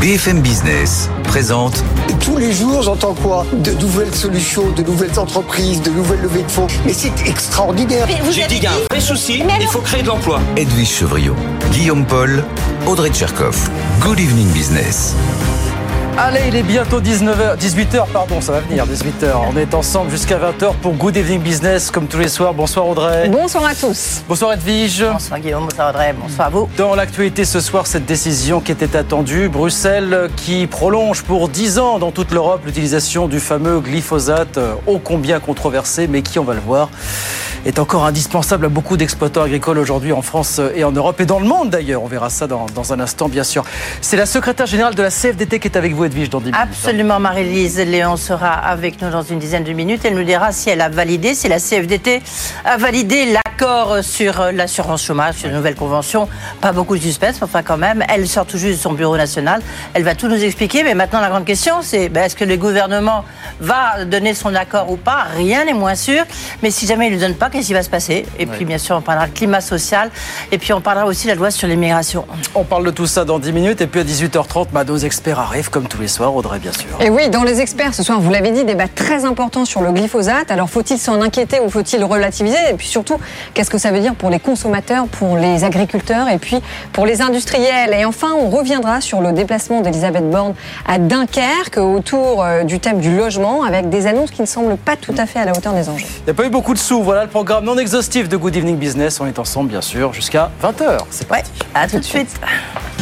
BFM Business présente. Tous les jours, j'entends quoi? De nouvelles solutions, de nouvelles entreprises, de nouvelles levées de fonds. Mais c'est extraordinaire. J'ai dit qu'il y a un vrai souci, il faut créer de l'emploi. Edwige Chevriot, Guillaume Paul, Audrey Tcherkov. Good evening business. Allez, il est bientôt 19h, 18h, pardon, ça va venir, 18h. On est ensemble jusqu'à 20h pour Good Evening Business, comme tous les soirs. Bonsoir Audrey. Bonsoir à tous. Bonsoir Edwige. Bonsoir Guillaume, bonsoir Audrey, bonsoir à vous. Dans l'actualité ce soir, cette décision qui était attendue, Bruxelles qui prolonge pour 10 ans dans toute l'Europe l'utilisation du fameux glyphosate, euh, ô combien controversé, mais qui, on va le voir, est encore indispensable à beaucoup d'exploitants agricoles aujourd'hui en France et en Europe et dans le monde d'ailleurs. On verra ça dans, un instant, bien sûr. C'est la secrétaire générale de la CFDT qui est avec vous, Edwige, dans 10 minutes. Absolument, Marie-Lise Léon sera avec nous dans une dizaine de minutes. Elle nous dira si elle a validé, si la CFDT a validé l'accord sur l'assurance chômage, sur une nouvelle convention. Pas beaucoup de suspense, enfin quand même. Elle sort tout juste de son bureau national. Elle va tout nous expliquer. Mais maintenant, la grande question, c'est ben, est-ce que le gouvernement va donner son accord ou pas? Rien n'est moins sûr. Mais si jamais il ne le donne pas, qu'est-ce qui va se passer Et puis, bien sûr, on parlera de climat social. Et puis, on parlera aussi de la loi sur l'immigration. On parle de tout ça dans 10 minutes. Et puis à 18h30, bah, nos experts arrivent comme tous les soirs. Audrey, bien sûr. Et oui, dans les experts ce soir, vous l'avez dit, débat très important sur le glyphosate. Alors faut-il s'en inquiéter ou faut-il relativiser? Et puis surtout, qu'est-ce que ça veut dire pour les consommateurs, pour les agriculteurs et puis pour les industriels? Et enfin, on reviendra sur le déplacement d'Elisabeth Borne à Dunkerque autour euh, du thème du logement avec des annonces qui ne semblent pas tout à fait à la hauteur des enjeux. Il n'y a pas eu beaucoup de sous. Voilà le programme non exhaustif de Good Evening Business. On est ensemble, bien sûr, jusqu'à 20h. C'est Ouais, à tout de suite.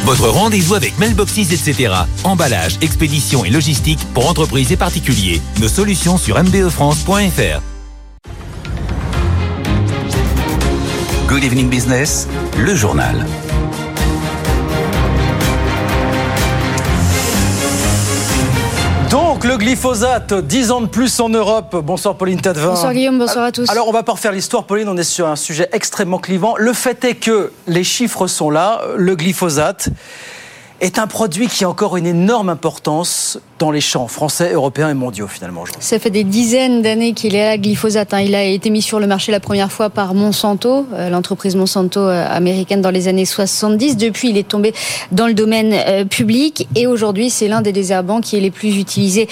Votre rendez-vous avec Mailboxes, etc. Emballage, expédition et logistique pour entreprises et particuliers. Nos solutions sur mbefrance.fr. Good Evening Business, le journal. Donc, le glyphosate, 10 ans de plus en Europe. Bonsoir Pauline Tadevin. Bonsoir Guillaume, bonsoir à tous. Alors, on va pas refaire l'histoire, Pauline. On est sur un sujet extrêmement clivant. Le fait est que les chiffres sont là. Le glyphosate est un produit qui a encore une énorme importance dans les champs français, européens et mondiaux, finalement. Ça fait des dizaines d'années qu'il est là, glyphosate. hein. Il a été mis sur le marché la première fois par Monsanto, euh, l'entreprise Monsanto euh, américaine dans les années 70. Depuis, il est tombé dans le domaine euh, public et aujourd'hui, c'est l'un des désherbants qui est les plus utilisés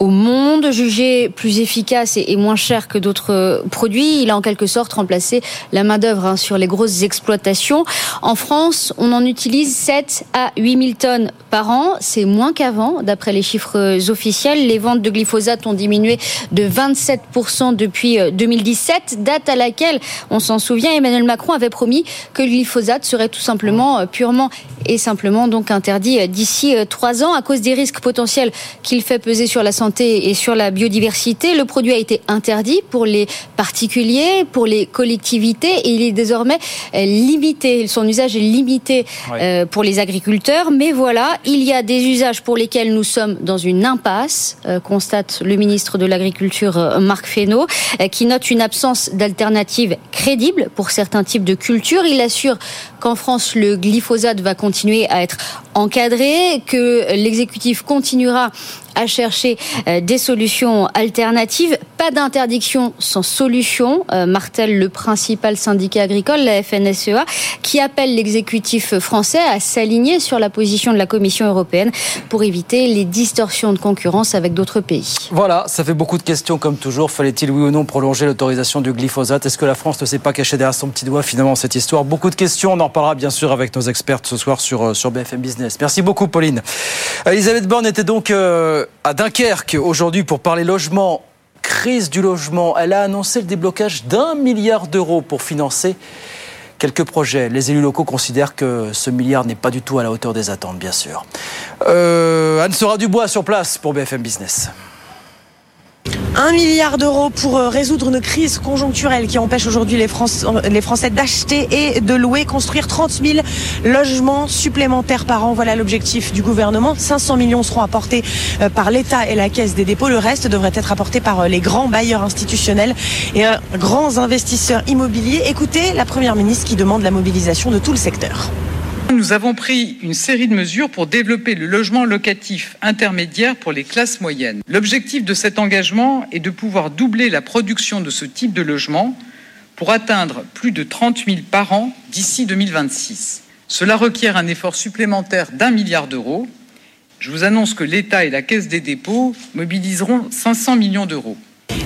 au monde, jugé plus efficace et moins cher que d'autres euh, produits. Il a en quelque sorte remplacé la main-d'œuvre hein, sur les grosses exploitations. En France, on en utilise 7 à 8 000 tonnes par an. C'est moins qu'avant, d'après les chiffres euh, officiels. Les ventes de glyphosate ont diminué de 27% depuis euh, 2017, date à laquelle, on s'en souvient, Emmanuel Macron avait promis que le glyphosate serait tout simplement, euh, purement et simplement donc interdit euh, d'ici euh, trois ans à cause des risques potentiels qu'il fait peser sur la santé et sur la biodiversité. Le produit a été interdit pour les particuliers, pour les collectivités et il est désormais euh, limité. Son usage est limité euh, pour les agriculteurs. Mais voilà, il y a des usages pour lesquels nous sommes dans une impasse, euh, constate le ministre de l'Agriculture Marc Fesneau, qui note une absence d'alternative crédible pour certains types de cultures. Il assure qu'en France, le glyphosate va continuer à être encadré, que l'exécutif continuera à chercher euh, des solutions alternatives. Pas d'interdiction sans solution, euh, martèle le principal syndicat agricole, la FNSEA, qui appelle l'exécutif français à s'aligner sur la position de la Commission européenne pour éviter les distorsions de concurrence avec d'autres pays. Voilà, ça fait beaucoup de questions comme toujours. Fallait-il oui ou non prolonger l'autorisation du glyphosate? Est-ce que la France ne s'est pas cachée derrière son petit doigt finalement cette histoire? Beaucoup de questions. Parlera bien sûr avec nos experts ce soir sur, euh, sur BFM Business. Merci beaucoup Pauline. Elisabeth Borne était donc euh, à Dunkerque aujourd'hui pour parler logement. Crise du logement. Elle a annoncé le déblocage d'un milliard d'euros pour financer quelques projets. Les élus locaux considèrent que ce milliard n'est pas du tout à la hauteur des attentes, bien sûr. Euh, Anne Sera Dubois sur place pour BFM Business. Un milliard d'euros pour euh, résoudre une crise conjoncturelle qui empêche aujourd'hui les, Français- les Français d'acheter et de louer, construire 30 000 logements supplémentaires par an. Voilà l'objectif du gouvernement. 500 millions seront apportés euh, par l'État et la Caisse des dépôts. Le reste devrait être apporté par euh, les grands bailleurs institutionnels et grands investisseurs immobiliers. Écoutez la Première ministre qui demande la mobilisation de tout le secteur. Nous avons pris une série de mesures pour développer le logement locatif intermédiaire pour les classes moyennes. L'objectif de cet engagement est de pouvoir doubler la production de ce type de logement pour atteindre plus de 30 000 par an d'ici 2026. Cela requiert un effort supplémentaire d'un milliard d'euros Je vous annonce que l'État et la Caisse des dépôts mobiliseront 500 millions d'euros.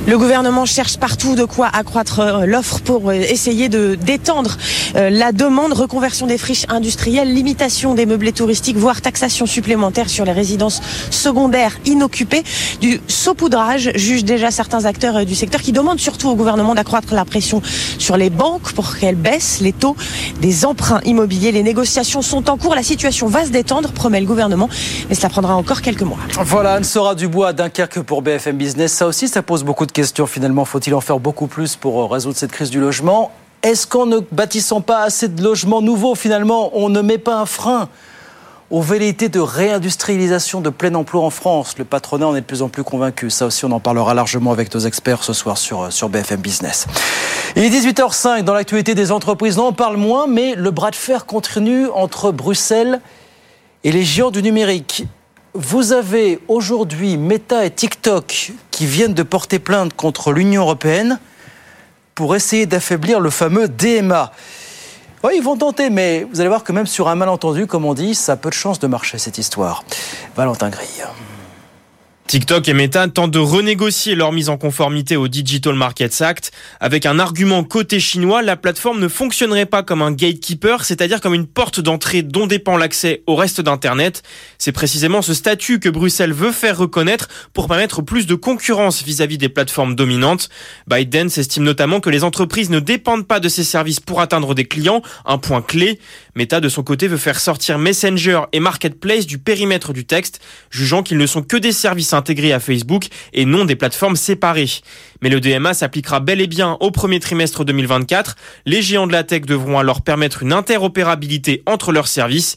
Le gouvernement cherche partout de quoi accroître euh, l'offre pour euh, essayer de d'étendre euh, la demande, reconversion des friches industrielles, limitation des meublés touristiques, voire taxation supplémentaire sur les résidences secondaires inoccupées. Du saupoudrage juge déjà certains acteurs du secteur qui demandent surtout au gouvernement d'accroître la pression sur les banques pour qu'elles baissent les taux des emprunts immobiliers. Les négociations sont en cours, la situation va se détendre, promet le gouvernement, mais cela prendra encore quelques mois. Voilà, Anne Sera Dubois à Dunkerque pour BFM Business. Ça aussi, ça pose beaucoup de question finalement. Faut-il en faire beaucoup plus pour euh, résoudre cette crise du logement? Est-ce qu'en ne bâtissant pas assez de logements nouveaux, finalement, on ne met pas un frein aux velléités de réindustrialisation de plein emploi en France? Le patronat en est de plus en plus convaincu. Ça aussi, on en parlera largement avec nos experts ce soir sur, euh, sur BFM Business. Il est 18h05 dans l'actualité des entreprises. On en parle moins, mais le bras de fer continue entre Bruxelles et les géants du numérique. Vous avez aujourd'hui Meta et TikTok qui viennent de porter plainte contre l'Union européenne pour essayer d'affaiblir le fameux DMA. Oui, ils vont tenter, mais vous allez voir que même sur un malentendu, comme on dit, ça a peu de chance de marcher cette histoire. Valentin Grille. TikTok et Meta tentent de renégocier leur mise en conformité au Digital Markets Act. Avec un argument côté chinois, la plateforme ne fonctionnerait pas comme un gatekeeper, c'est-à-dire comme une porte d'entrée dont dépend l'accès au reste d'Internet. C'est précisément ce statut que Bruxelles veut faire reconnaître pour permettre plus de concurrence vis-à-vis des plateformes dominantes. Biden estime notamment que les entreprises ne dépendent pas de ces services pour atteindre des clients, un point clé. Meta, de son côté, veut faire sortir Messenger et Marketplace du périmètre du texte, jugeant qu'ils ne sont que des services intégrés à Facebook et non des plateformes séparées. Mais le DMA s'appliquera bel et bien au premier trimestre 2024. Les géants de la tech devront alors permettre une interopérabilité entre leurs services.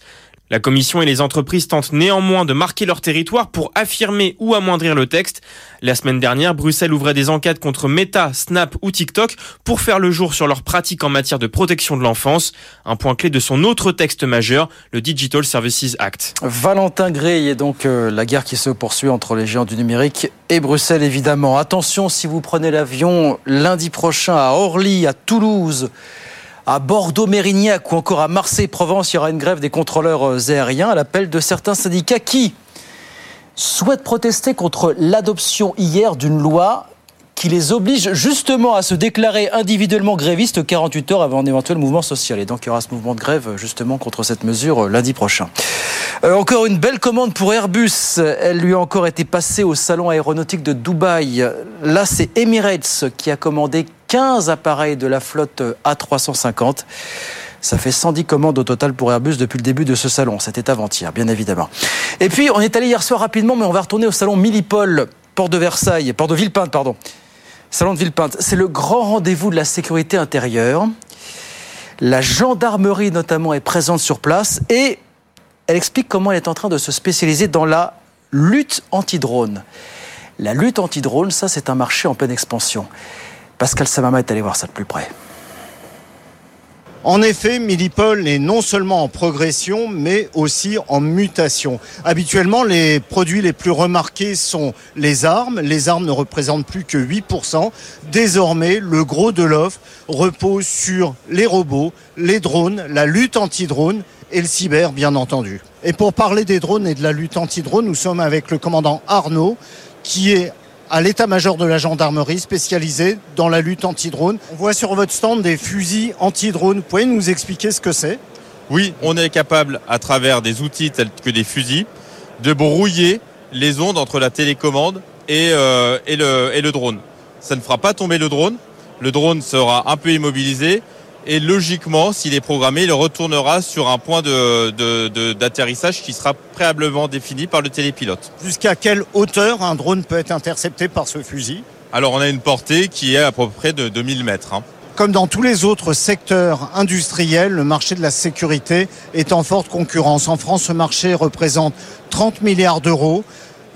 La Commission et les entreprises tentent néanmoins de marquer leur territoire pour affirmer ou amoindrir le texte. La semaine dernière, Bruxelles ouvrait des enquêtes contre Meta, Snap ou TikTok pour faire le jour sur leurs pratiques en matière de protection de l'enfance. Un point clé de son autre texte majeur, le Digital Services Act. Valentin Gray et donc euh, la guerre qui se poursuit entre les géants du numérique et Bruxelles évidemment. Attention si vous prenez l'avion lundi prochain à Orly, à Toulouse à Bordeaux-Mérignac ou encore à Marseille-Provence, il y aura une grève des contrôleurs euh, aériens. À l'appel de certains syndicats qui souhaitent protester contre l'adoption hier d'une loi qui les oblige justement à se déclarer individuellement grévistes 48 heures avant un éventuel mouvement social. Et donc il y aura ce mouvement de grève justement contre cette mesure euh, lundi prochain. Euh, encore une belle commande pour Airbus. Elle lui a encore été passée au salon aéronautique de Dubaï. Là, c'est Emirates qui a commandé 15 appareils de la flotte A350. Ça fait 110 commandes au total pour Airbus depuis le début de ce salon. C'était avant-hier, bien évidemment. Et puis, on est allé hier soir rapidement, mais on va retourner au salon Millipol, port de Versailles, port de Villepinte, pardon. Salon de Villepinte. C'est le grand rendez-vous de la sécurité intérieure. La gendarmerie, notamment, est présente sur place et elle explique comment elle est en train de se spécialiser dans la lutte anti-drone. La lutte anti-drone, ça, c'est un marché en pleine expansion. Pascal Samama est allé voir ça de plus près. En effet, Millipol est non seulement en progression, mais aussi en mutation. Habituellement, les produits les plus remarqués sont les armes. Les armes ne représentent plus que 8%. Désormais, le gros de l'offre repose sur les robots, les drones, la lutte anti-drone et le cyber, bien entendu. Et pour parler des drones et de la lutte anti-drone, nous sommes avec le commandant Arnaud, qui est à l'état-major de la gendarmerie spécialisée dans la lutte anti-drone. On voit sur votre stand des fusils anti-drone. Pouvez nous expliquer ce que c'est? Oui, on est capable, à travers des outils tels que des fusils, de brouiller les ondes entre la télécommande et, euh, le drone. Ça ne fera pas tomber le drone. Le drone sera un peu immobilisé et logiquement, s'il est programmé, il retournera sur un point d'atterrissage de, de, qui sera préalablement défini par le télépilote. Jusqu'à quelle hauteur un drone peut être intercepté par ce fusil? Alors on a une portée qui est à peu près de 2000 mètres. Hein. Comme dans tous les autres secteurs industriels, le marché de la sécurité est en forte concurrence. En France, ce marché représente 30 milliards d'euros.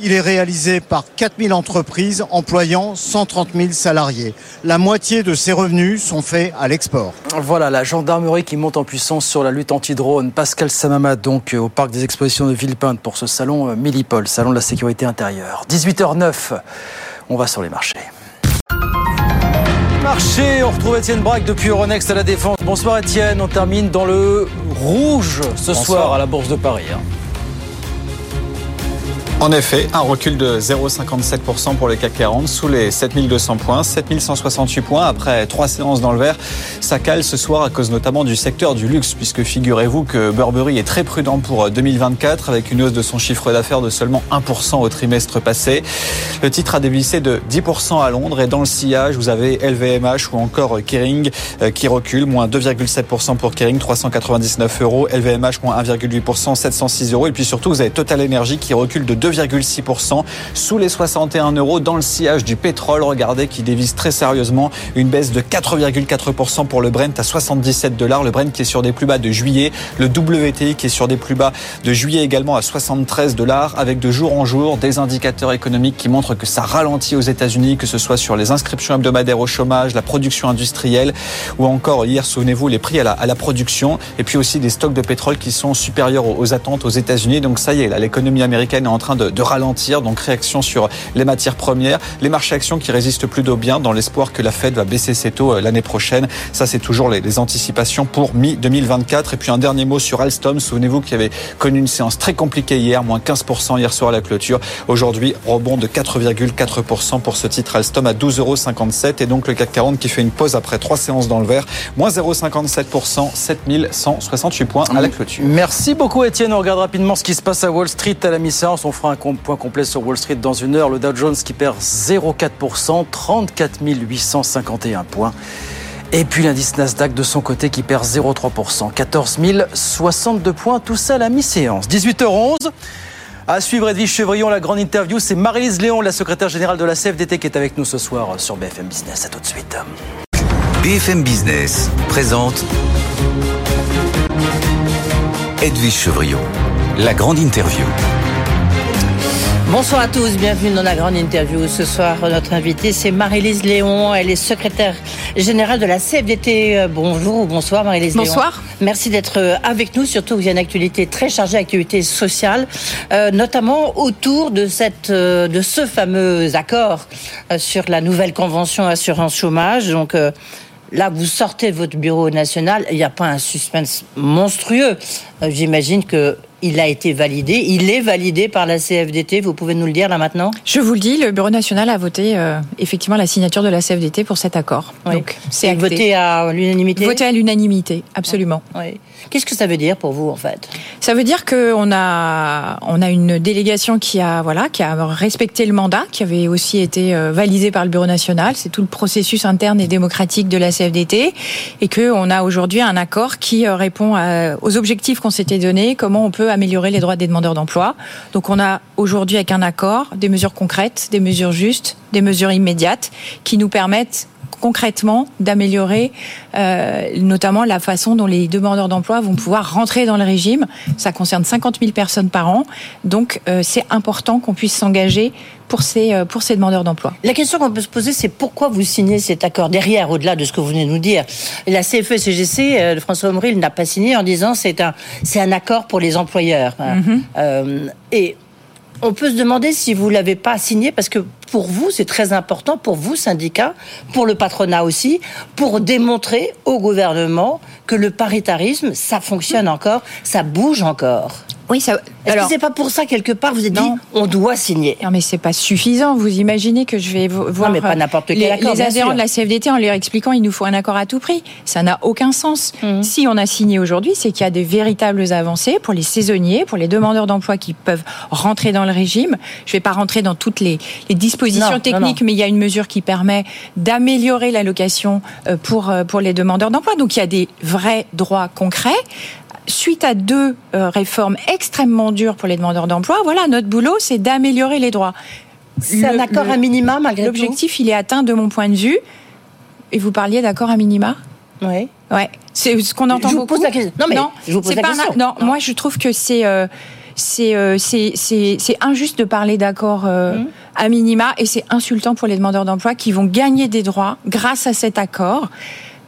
Il est réalisé par 4000 entreprises employant 130 000 salariés. La moitié de ces revenus sont faits à l'export. Voilà, la gendarmerie qui monte en puissance sur la lutte anti-drone. Pascal Samama, donc, au parc des expositions de Villepinte pour ce salon euh, Millipol, salon de la sécurité intérieure. 18h09, on va sur les marchés. Marché, on retrouve Étienne Braque depuis Euronext à la Défense. Bonsoir Étienne, on termine dans le rouge ce Bonsoir. soir à la Bourse de Paris. En effet, un recul de 0,57% pour le CAC 40 sous les 7200 points, 7168 points après trois séances dans le vert. Ça cale ce soir à cause notamment du secteur du luxe, puisque figurez-vous que Burberry est très prudent pour 2024 avec une hausse de son chiffre d'affaires de seulement 1% au trimestre passé. Le titre a dévissé de 10% à Londres et dans le sillage, vous avez LVMH ou encore Kering euh, qui recule, moins 2,7% pour Kering, 399 euros, LVMH moins 1,8%, 706 euros et puis surtout vous avez Total Energy qui recule de 2 2,6% sous les 61 euros dans le sillage du pétrole. Regardez qui dévisse très sérieusement une baisse de 4,4% pour le Brent à 77 dollars. Le Brent qui est sur des plus bas de juillet. Le WTI qui est sur des plus bas de juillet également à 73 dollars avec de jour en jour des indicateurs économiques qui montrent que ça ralentit aux États-Unis, que ce soit sur les inscriptions hebdomadaires au chômage, la production industrielle ou encore hier, souvenez-vous, les prix à la, à la production et puis aussi des stocks de pétrole qui sont supérieurs aux, attentes aux États-Unis. Donc ça y est, l'économie américaine est en train de, de, ralentir, donc réaction sur les matières premières, les marchés actions qui résistent plutôt bien dans l'espoir que la Fed va baisser ses taux euh, l'année prochaine. Ça, c'est toujours les, les, anticipations pour mi-2024. Et puis un dernier mot sur Alstom. Souvenez-vous qu'il avait connu une séance très compliquée hier, moins 15% hier soir à la clôture. Aujourd'hui, rebond de 4,4% pour ce titre Alstom à 12,57 euros. Et donc le CAC 40 qui fait une pause après trois séances dans le vert, moins 0,57%, 7168 points à la clôture. Merci beaucoup Étienne. On regarde rapidement ce qui se passe à Wall Street à la mi-séance. On fera un point complet sur Wall Street dans une heure. Le Dow Jones qui perd 0,4%, 34 851 points. Et puis l'indice Nasdaq de son côté qui perd 0,3%, 14 062 points, tout ça à la mi-séance. 18h11. À suivre Edwige Chevrillon, la grande interview, c'est Marie-Lise Léon, la secrétaire générale de la CFDT qui est avec nous ce soir sur BFM Business. À tout de suite. BFM Business présente Edwige Chevrillon, la grande interview. Bonsoir à tous, bienvenue dans la grande interview. Ce soir, notre invitée, c'est Marie-Lise Léon. Elle est secrétaire générale de la CFDT. Bonjour ou bonsoir Marie-Lise Léon. Bonsoir. Merci d'être avec nous, surtout qu'il y a une actualité très chargée, actualité sociale, euh, notamment autour de, cette, euh, de ce fameux accord euh, sur la nouvelle convention assurance chômage. Donc, euh, Là, vous sortez de votre bureau national, il n'y a pas un suspense monstrueux. Euh, J'imagine que il a été validé. Il est validé par la CFDT. Vous pouvez nous le dire là maintenant? Je vous le dis, le Bureau national a voté euh, effectivement la signature de la CFDT pour cet accord. Oui. Donc, c'est voté à l'unanimité? Voté à l'unanimité, absolument. Oui. Qu'est-ce que ça veut dire pour vous en fait? Ça veut dire qu'on a, on a une délégation qui a, voilà, qui a respecté le mandat, qui avait aussi été euh, validé par le Bureau national. C'est tout le processus interne et démocratique de la CFDT. Et qu'on a aujourd'hui un accord qui euh, répond à, aux objectifs qu'on s'était donnés, comment on peut améliorer les droits des demandeurs d'emploi. Donc on a aujourd'hui avec un accord des mesures concrètes, des mesures justes, des mesures immédiates qui nous permettent concrètement d'améliorer euh, notamment la façon dont les demandeurs d'emploi vont pouvoir rentrer dans le régime. Ça concerne 50 000 personnes par an, donc euh, c'est important qu'on puisse s'engager pour ces, euh, pour ces demandeurs d'emploi. La question qu'on peut se poser, c'est pourquoi vous signez cet accord derrière, au-delà de ce que vous venez de nous dire? La CFE-CGC, euh, François Omril n'a pas signé en disant c'est un, c'est un accord pour les employeurs. Mhm. Mm -hmm. euh, et on peut se demander si vous l'avez pas signé parce que pour vous, c'est très important, pour vous, syndicats, pour le patronat aussi, pour démontrer au gouvernement que le paritarisme, ça fonctionne encore, ça bouge encore. Oui, ça. Est-ce que c'est pas pour ça quelque part vous êtes dit on doit signer Non, mais c'est pas suffisant. Vous imaginez que je vais voir non, mais pas n'importe quel les, accord, les adhérents de la CFDT en leur expliquant il nous faut un accord à tout prix. Ça n'a aucun sens. Mmh. Si on a signé aujourd'hui, c'est qu'il y a des véritables avancées pour les saisonniers, pour les demandeurs d'emploi qui peuvent rentrer dans le régime. Je vais pas rentrer dans toutes les, les dispositions non, techniques, non, non. mais il y a une mesure qui permet d'améliorer l'allocation euh, pour pour les demandeurs d'emploi. Donc il y a des vrais droits concrets suite à deux euh, réformes extrêmement dures pour les demandeurs d'emploi, voilà, notre boulot, c'est d'améliorer les droits. C'est un accord le, à minima, malgré tout L'objectif, il est atteint de mon point de vue. Et vous parliez d'accord à minima? Oui. Ouais. C'est ce qu'on entend je vous beaucoup. Pose la question. Non, mais non, je vous pose la pas question. Un, non, non, moi, je trouve que c'est... Euh, c'est euh, injuste de parler d'accord euh, mmh. à minima et c'est insultant pour les demandeurs d'emploi qui vont gagner des droits grâce à cet accord.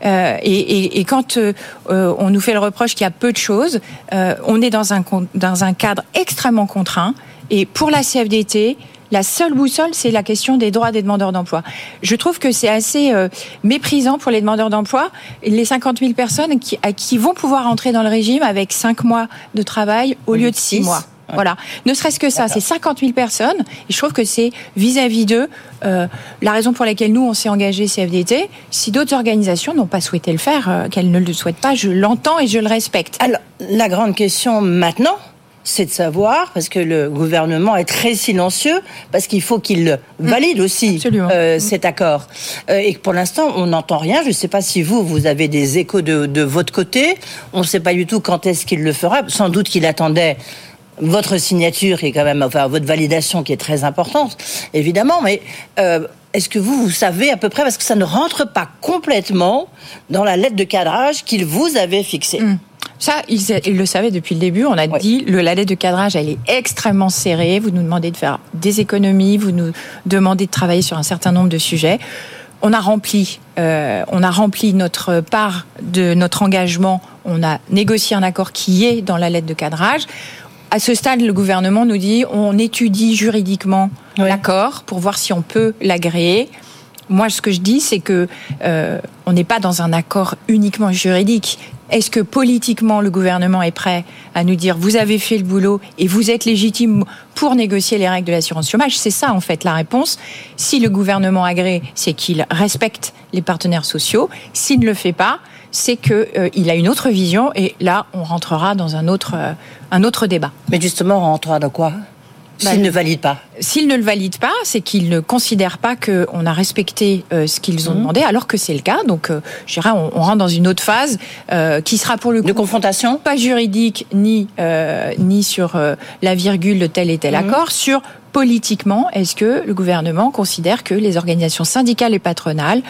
Euh, et, et, et, quand euh, on nous fait le reproche qu'il y a peu de choses, euh, on est dans un, dans un cadre extrêmement contraint. Et pour la CFDT, la seule boussole, c'est la question des droits des demandeurs d'emploi. Je trouve que c'est assez euh, méprisant pour les demandeurs d'emploi. Les 50 000 personnes qui, à, qui vont pouvoir entrer dans le régime avec 5 mois de travail au lieu de 6 mois. Voilà. Ne serait-ce que ça, c'est 50 000 personnes. Et je trouve que c'est vis-à-vis d'eux euh, la raison pour laquelle nous, on s'est engagé CFDT. Si d'autres organisations n'ont pas souhaité le faire, euh, qu'elles ne le souhaitent pas, je l'entends et je le respecte. Alors, la grande question maintenant, c'est de savoir, parce que le gouvernement est très silencieux, parce qu'il faut qu'il valide Mmh. aussi euh, cet accord. Euh, et pour l'instant, on n'entend rien. Je ne sais pas si vous, vous avez des échos de, de votre côté. On ne sait pas du tout quand est-ce qu'il le fera. Sans doute qu'il attendait votre signature, qui est quand même, enfin, votre validation qui est très importante, évidemment, mais euh, est-ce que vous, vous savez à peu près, parce que ça ne rentre pas complètement dans la lettre de cadrage qu'il vous avait fixée? Ça, ils, ils le savaient depuis le début. On a dit le la lettre de cadrage, elle est extrêmement serrée. Vous nous demandez de faire des économies, vous nous demandez de travailler sur un certain nombre de sujets. On a rempli, euh, on a rempli notre part de notre engagement. On a négocié un accord qui est dans la lettre de cadrage. À ce stade, le gouvernement nous dit on étudie juridiquement l'accord pour voir si on peut l'agréer. Moi, ce que je dis, c'est que euh, on n'est pas dans un accord uniquement juridique. Est-ce que politiquement le gouvernement est prêt à nous dire vous avez fait le boulot et vous êtes légitime pour négocier les règles de l'assurance chômage? C'est ça en fait la réponse. Si le gouvernement agrée, c'est qu'il respecte les partenaires sociaux. S'il ne le fait pas, c'est que euh, il a une autre vision et là on rentrera dans un autre euh, un autre débat. Mais justement, on rentrera dans quoi? S'il ne valide pas S'il ne le valide pas, c'est qu'il ne considère pas qu'on a respecté euh, ce qu'ils ont demandé, alors que c'est le cas. Donc, euh, je dirais, on, on rentre dans une autre phase euh, qui sera pour le coup de confrontation, pas juridique ni euh, ni sur euh, la virgule de tel et tel Mhm. accord, sur politiquement, est-ce que le gouvernement considère que les organisations syndicales et patronales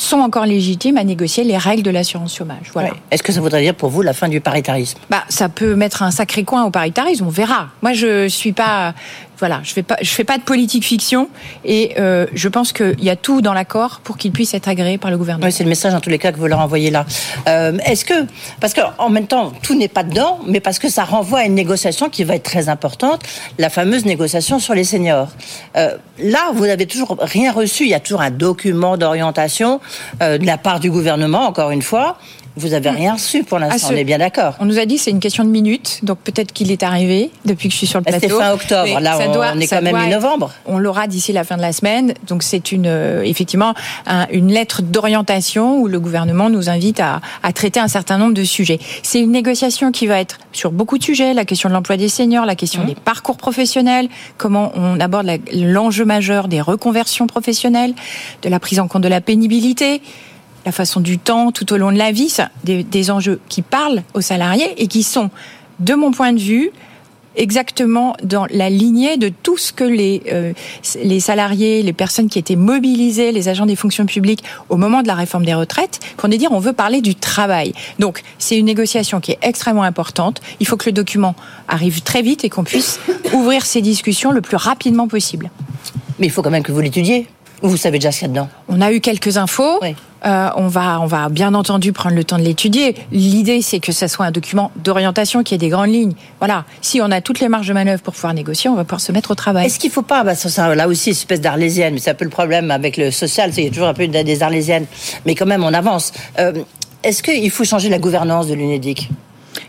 sont encore légitimes à négocier les règles de l'assurance chômage. Voilà. Ouais. Est-ce que ça voudrait dire pour vous la fin du paritarisme? Bah, ça peut mettre un sacré coin au paritarisme, on verra. Moi, je suis pas, voilà, je fais pas, fais pas de politique fiction, et euh, je pense qu'il y a tout dans l'accord pour qu'il puisse être agréé par le gouvernement. Oui, c'est le message en tous les cas que vous leur envoyez là. Euh, Est-ce que, parce que en même temps, tout n'est pas dedans, mais parce que ça renvoie à une négociation qui va être très importante, la fameuse négociation sur les seniors. Euh, là, vous n'avez toujours rien reçu. Il y a toujours un document d'orientation de la part du gouvernement, encore une fois. Vous n'avez rien reçu pour l'instant. À ce- On est bien d'accord. On nous a dit c'est une question de minutes, donc peut-être qu'il est arrivé depuis que je suis sur le plateau. c'était fin octobre, Mais là, on- doit- on est quand même mi-novembre. On l'aura d'ici la fin de la semaine, donc c'est une euh, effectivement un- une lettre d'orientation où le gouvernement nous invite à, à traiter un certain nombre de sujets. C'est une négociation qui va être sur beaucoup de sujets, la question de l'emploi des seniors, la Mmh. question des parcours professionnels, comment on aborde l'enjeu majeur des reconversions professionnelles, de la prise en compte de la pénibilité la façon du temps tout au long de la vie, ça, des, des enjeux qui parlent aux salariés et qui sont, de mon point de vue, exactement dans la lignée de tout ce que les, euh, les salariés, les personnes qui étaient mobilisées, les agents des fonctions publiques au moment de la réforme des retraites, qu'on est dire on veut parler du travail. Donc c'est une négociation qui est extrêmement importante. Il faut que le document arrive très vite et qu'on puisse ouvrir ces discussions le plus rapidement possible. Mais il faut quand même que vous l'étudiez. Ou vous savez déjà ce qu'il y a dedans On a eu quelques infos. Euh, on va, on va bien entendu prendre le temps de l'étudier. L'idée, c'est que ça soit un document d'orientation qui ait des grandes lignes. Voilà. Si on a toutes les marges de manœuvre pour pouvoir négocier, on va pouvoir se mettre au travail. Est-ce qu'il faut pas, bah, ça, là aussi, une espèce d'arlésienne, mais c'est un peu le problème avec le social, c'est qu'il y a toujours un peu des arlésiennes, mais quand même, on avance. Euh, Est-ce qu'il faut changer la gouvernance de l'UNEDIC?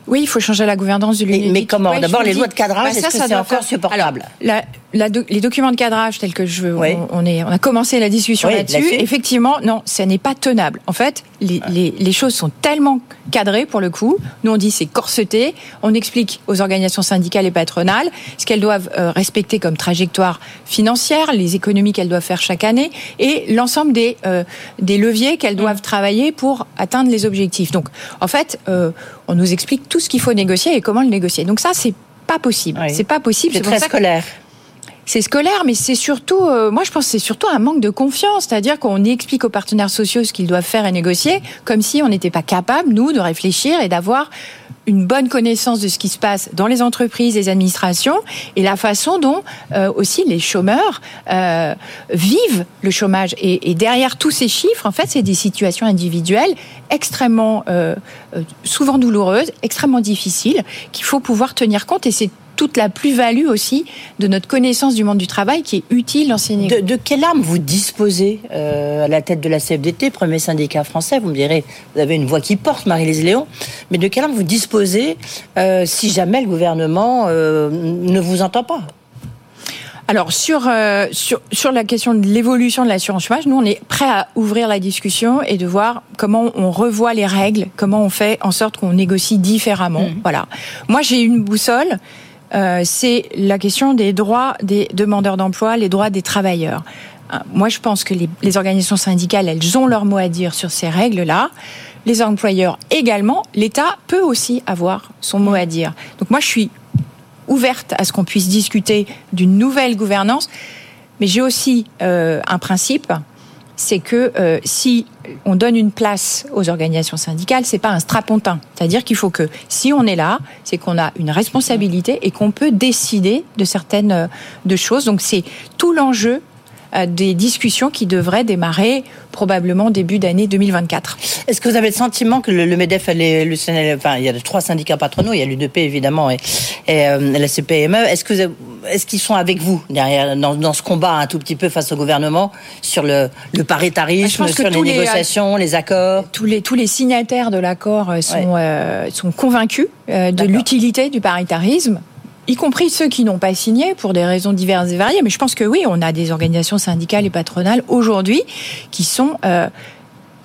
Oui, il faut changer la gouvernance de l'UNEDIC. mais comment Ouais, D'abord, les dis. lois de cadrage, Bah, est-ce que c'est encore faire- supportable La- la do- les documents de cadrage tels que je, Oui. on, on est, on a commencé la discussion Oui, là-dessus. Effectivement, non, ça n'est pas tenable. En fait, les, les, les choses sont tellement cadrées pour le coup. Nous, on dit c'est corseté. On explique aux organisations syndicales et patronales ce qu'elles doivent euh, respecter comme trajectoire financière, les économies qu'elles doivent faire chaque année et l'ensemble des euh, des leviers qu'elles doivent travailler pour atteindre les objectifs. Donc, en fait, euh, on nous explique tout ce qu'il faut négocier et comment le négocier. Donc ça, c'est pas possible. Oui. C'est pas possible. C'est très ça scolaire. C'est scolaire, mais c'est surtout, euh, moi je pense c'est surtout un manque de confiance, c'est-à-dire qu'on explique aux partenaires sociaux ce qu'ils doivent faire et négocier, comme si on n'était pas capable, nous, de réfléchir et d'avoir une bonne connaissance de ce qui se passe dans les entreprises, les administrations, et la façon dont euh, aussi les chômeurs euh, vivent le chômage. Et, et derrière tous ces chiffres, en fait, c'est des situations individuelles extrêmement, souvent douloureuses, extrêmement difficiles, qu'il faut pouvoir tenir compte, et c'est toute la plus-value aussi de notre connaissance du monde du travail qui est utile dans ces négociations. De, quelle arme vous disposez euh, à la tête de la CFDT, premier syndicat français? Vous me direz, vous avez une voix qui porte, Marie-Lise Léon, mais de quelle arme vous disposez euh, si jamais le gouvernement euh, ne vous entend pas? Alors sur, euh, sur sur la question de l'évolution de l'assurance chômage, nous on est prêt à ouvrir la discussion et de voir comment on revoit les règles, comment on fait en sorte qu'on négocie différemment. Mmh. Voilà. Moi j'ai une boussole. Euh, c'est la question des droits des demandeurs d'emploi, les droits des travailleurs. Euh, moi, je pense que les, les organisations syndicales, elles ont leur mot à dire sur ces règles-là les employeurs également, l'État peut aussi avoir son mot à dire. Donc moi, je suis ouverte à ce qu'on puisse discuter d'une nouvelle gouvernance. Mais j'ai aussi euh, un principe, c'est que euh, si on donne une place aux organisations syndicales, c'est pas un strapontin. C'est-à-dire qu'il faut que si on est là, c'est qu'on a une responsabilité et qu'on peut décider de certaines euh, de choses. Donc c'est tout l'enjeu des discussions qui devraient démarrer probablement début d'année 2024. Est-ce que vous avez le sentiment que le, MEDEF le CNL, enfin, il y a trois syndicats patronaux, il y a l'UDP évidemment et, et euh, la CPME, est-ce que est-ce qu'ils sont avec vous derrière dans, ce combat un tout petit peu face au gouvernement sur le, le paritarisme, sur les négociations, les, accords? Tous les tous les signataires de l'accord euh, sont euh, sont convaincus de l'utilité du paritarisme y compris ceux qui n'ont pas signé pour des raisons diverses et variées. Mais je pense que oui, on a des organisations syndicales et patronales aujourd'hui qui sont euh,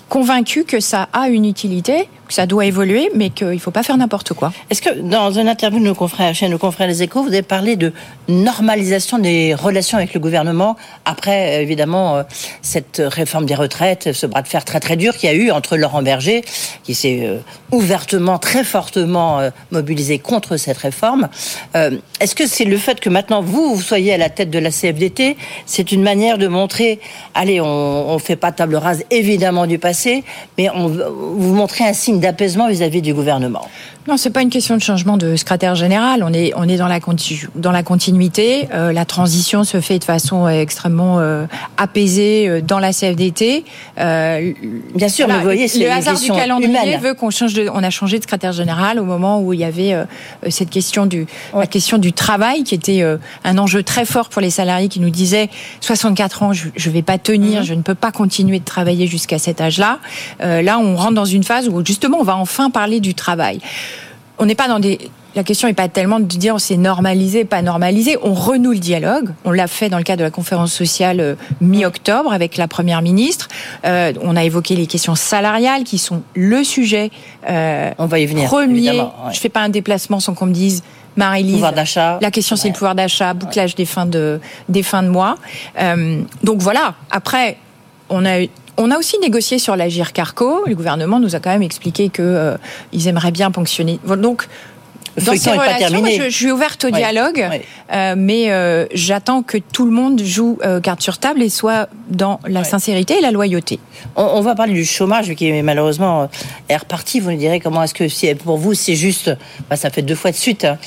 convaincus que ça a une utilité que ça doit évoluer, mais qu'il ne faut pas faire n'importe quoi. Est-ce que dans une interview de nos confrères, chez nos confrères Les Échos, vous avez parlé de normalisation des relations avec le gouvernement après, euh, évidemment, euh, cette réforme des retraites, ce bras de fer très très dur qu'il y a eu entre Laurent Berger, qui s'est euh, ouvertement, très fortement mobilisé contre cette réforme. Est-ce que c'est le fait que maintenant vous, vous soyez à la tête de la CFDT, c'est une manière de montrer, allez, on ne fait pas table rase évidemment du passé, mais on, vous montrez un signe d'apaisement vis-à-vis du gouvernement Non, c'est pas une question de changement de secrétaire général. On est, on est dans, la dans la continuité. Euh, la transition se fait de façon euh, extrêmement euh, apaisée dans la CFDT. Bien sûr, mais vous voyez, le hasard du calendrier veut qu'on change de. On a changé de secrétaire général au moment où il y avait cette question du, la question du travail qui était un enjeu très fort pour les salariés qui nous disaient 64 ans, je, ne vais pas tenir, mhm. je ne peux pas continuer de travailler jusqu'à cet âge-là. là, on rentre dans une phase où justement on va enfin parler du travail. On n'est pas dans des la question n'est pas tellement de dire c'est normalisé, pas normalisé. On renoue le dialogue. On l'a fait dans le cadre de la conférence sociale euh, mi-octobre avec la première ministre. Euh, on a évoqué les questions salariales qui sont le sujet. Euh, on va y venir. Premier. Je Je fais pas un déplacement sans qu'on me dise. Marie-Lise, la question c'est le pouvoir d'achat, bouclage des fins de des fins de mois. donc voilà. Après, on a on a aussi négocié sur l'agir Carco. Le gouvernement nous a quand même expliqué que euh, aimeraient bien ponctionner. Donc dans ces relations, je, suis ouverte au dialogue, euh, mais euh, j'attends que tout le monde joue carte sur table et soit dans la sincérité et la loyauté. On, va parler du chômage qui malheureusement est reparti. Vous nous direz comment est-ce que si, pour vous c'est juste, bah, ça fait deux fois de suite, hein.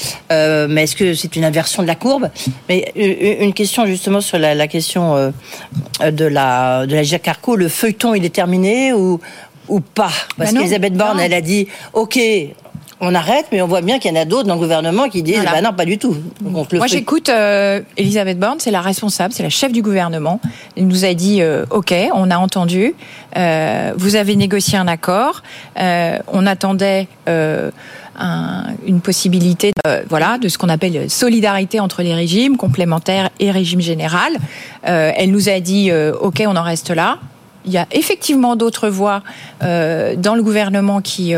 mais est-ce que c'est une inversion de la courbe? Mais une question justement sur la, question de la de la Carco, le feuilleton il est terminé ou ou pas? Parce bah qu'Elisabeth Borne, elle a dit, ok, on arrête, mais on voit bien qu'il y en a d'autres dans le gouvernement qui disent bah non, pas du tout. Moi, j'écoute euh, Elisabeth Borne, c'est la responsable, c'est la chef du gouvernement. Elle nous a dit euh, OK, on a entendu, euh, vous avez négocié un accord, on attendait. une possibilité voilà de ce qu'on appelle solidarité entre les régimes complémentaires et régime général. elle nous a dit ok on en reste là. Il y a effectivement d'autres voix dans le gouvernement qui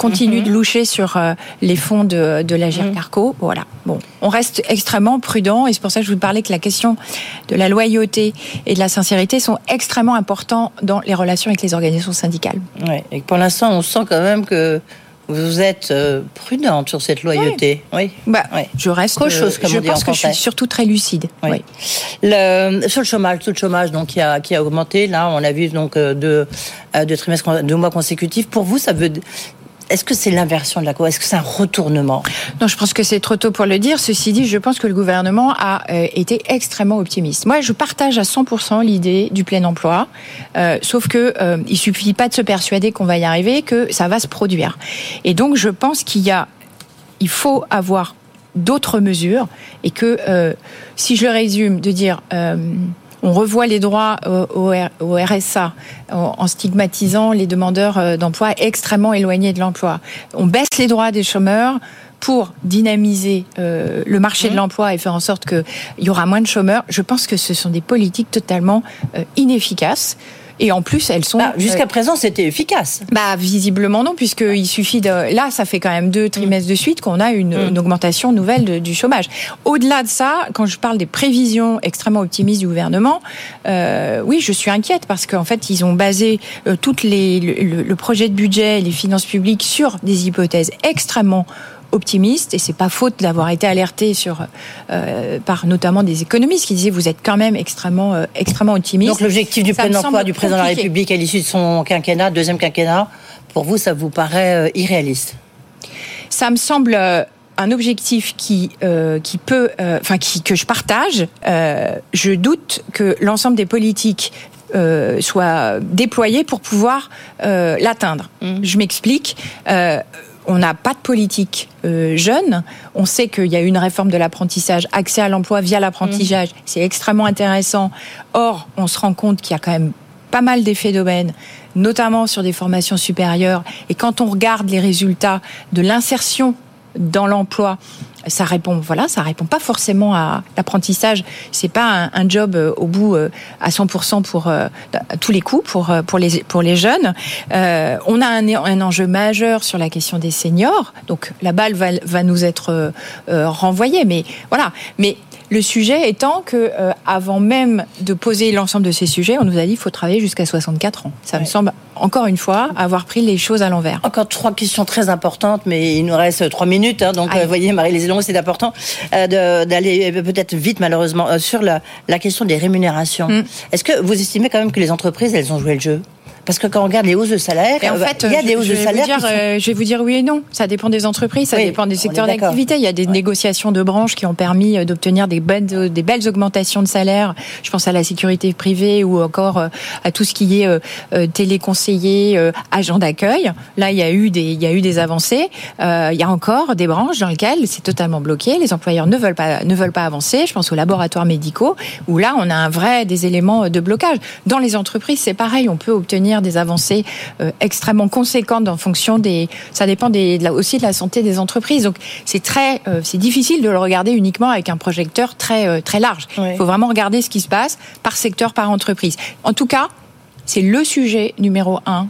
continue mhm. de loucher sur euh, les fonds de, de la mhm. Carco. Voilà. Bon, on reste extrêmement prudent et c'est pour ça que je vous parlais que la question de la loyauté et de la sincérité sont extrêmement importants dans les relations avec les organisations syndicales. Ouais. Et pour l'instant, on sent quand même que vous êtes euh, prudente sur cette loyauté. Oui. Bah, Je reste. chose, comme je pense que je suis surtout très lucide. Oui. Le, sur le chômage, tout le chômage donc qui a qui a augmenté. Là, on a vu donc euh, deux, deux trimestres, deux mois consécutifs. Pour vous, ça veut est-ce que c'est l'inversion de la cour Est-ce que c'est un retournement? Non, je pense que c'est trop tôt pour le dire. Ceci dit, je pense que le gouvernement a euh, été extrêmement optimiste. Moi, je partage à 100% l'idée du plein emploi, euh, sauf que euh, il suffit pas de se persuader qu'on va y arriver, que ça va se produire. Et donc, je pense qu'il y a, il faut avoir d'autres mesures et que, euh, si je résume, de dire on revoit les droits au, au RSA en stigmatisant les demandeurs euh, d'emploi extrêmement éloignés de l'emploi. On baisse les droits des chômeurs pour dynamiser euh, le marché de l'emploi et faire en sorte qu'il y aura moins de chômeurs, je pense que ce sont des politiques totalement euh, inefficaces. Et en plus, elles sont. Bah, Jusqu'à présent, c'était efficace. Bah, visiblement non, puisqu'il suffit de. Là, ça fait quand même deux trimestres de suite qu'on a une, une augmentation nouvelle de- du chômage. Au-delà de ça, quand je parle des prévisions extrêmement optimistes du gouvernement, euh, oui, je suis inquiète parce qu'en fait, ils ont basé euh, toutes les, le, le- projet de budget et les finances publiques sur des hypothèses extrêmement optimistes et c'est pas faute d'avoir été alerté sur euh, par notamment des économistes qui disaient vous êtes quand même extrêmement euh, extrêmement optimiste. Donc l'objectif du plein emploi du président de la. République à l'issue de son quinquennat, deuxième quinquennat, pour vous, ça vous paraît euh, irréaliste? Ça me semble euh, un objectif qui euh, qui peut, euh, enfin qui que je partage. Euh, je doute que l'ensemble des politiques euh, soient déployées pour pouvoir euh, l'atteindre. Je m'explique. Euh, on n'a pas de politique euh, jeune. On sait qu'il y a eu une réforme de l'apprentissage, accès à l'emploi via l'apprentissage. C'est extrêmement intéressant. Or, on se rend compte qu'il y a quand même pas mal d'effets d'aubaine, notamment sur des formations supérieures. Et quand on regarde les résultats de l'insertion dans l'emploi, ça répond, voilà, ça répond pas forcément à l'apprentissage. C'est pas un, job euh, au bout euh, à 100% pour euh, tous les coups pour pour les pour les jeunes. On a un, un enjeu majeur sur la question des seniors. Donc la balle va, va nous être renvoyée, mais voilà. Mais le sujet étant que euh, avant même de poser l'ensemble de ces sujets, on nous a dit qu'il faut travailler jusqu'à 64 ans. Ça me semble encore une fois avoir pris les choses à l'envers. Encore trois questions très importantes, mais il nous reste trois minutes. hein, donc, euh, vous voyez, Marie-Lise Long, c'est important euh, d'aller euh, peut-être vite, malheureusement, euh, sur la, la question des rémunérations. Mm. Est-ce que vous estimez quand même que les entreprises, elles ont joué le jeu? Parce que quand on regarde les hausses de salaire, en euh, fait, il y a je- des hausses de vais salaire. Dire, sont- euh, je vais vous dire oui et non. Ça dépend des entreprises, ça Oui, dépend des secteurs d'activité. Il y a des négociations de branches qui ont permis euh, d'obtenir des belles, des belles augmentations de salaire. Je pense à la sécurité privée ou encore à tout ce qui est téléconseiller, agent d'accueil. Là, il y a eu des, il y a eu des avancées. Il y a encore des branches dans lesquelles c'est totalement bloqué. Les employeurs ne veulent pas, ne veulent pas avancer. Je pense aux laboratoires médicaux où là, on a un vrai des éléments de blocage. Dans les entreprises, c'est pareil. On peut obtenir des avancées euh, extrêmement conséquentes en fonction des. Ça dépend des, de la- aussi de la santé des entreprises. Donc, c'est très, euh, c'est difficile de le regarder uniquement avec un projecteur très, euh, très large. Il faut vraiment regarder ce qui se passe par secteur, par entreprise. En tout cas, c'est le sujet numéro un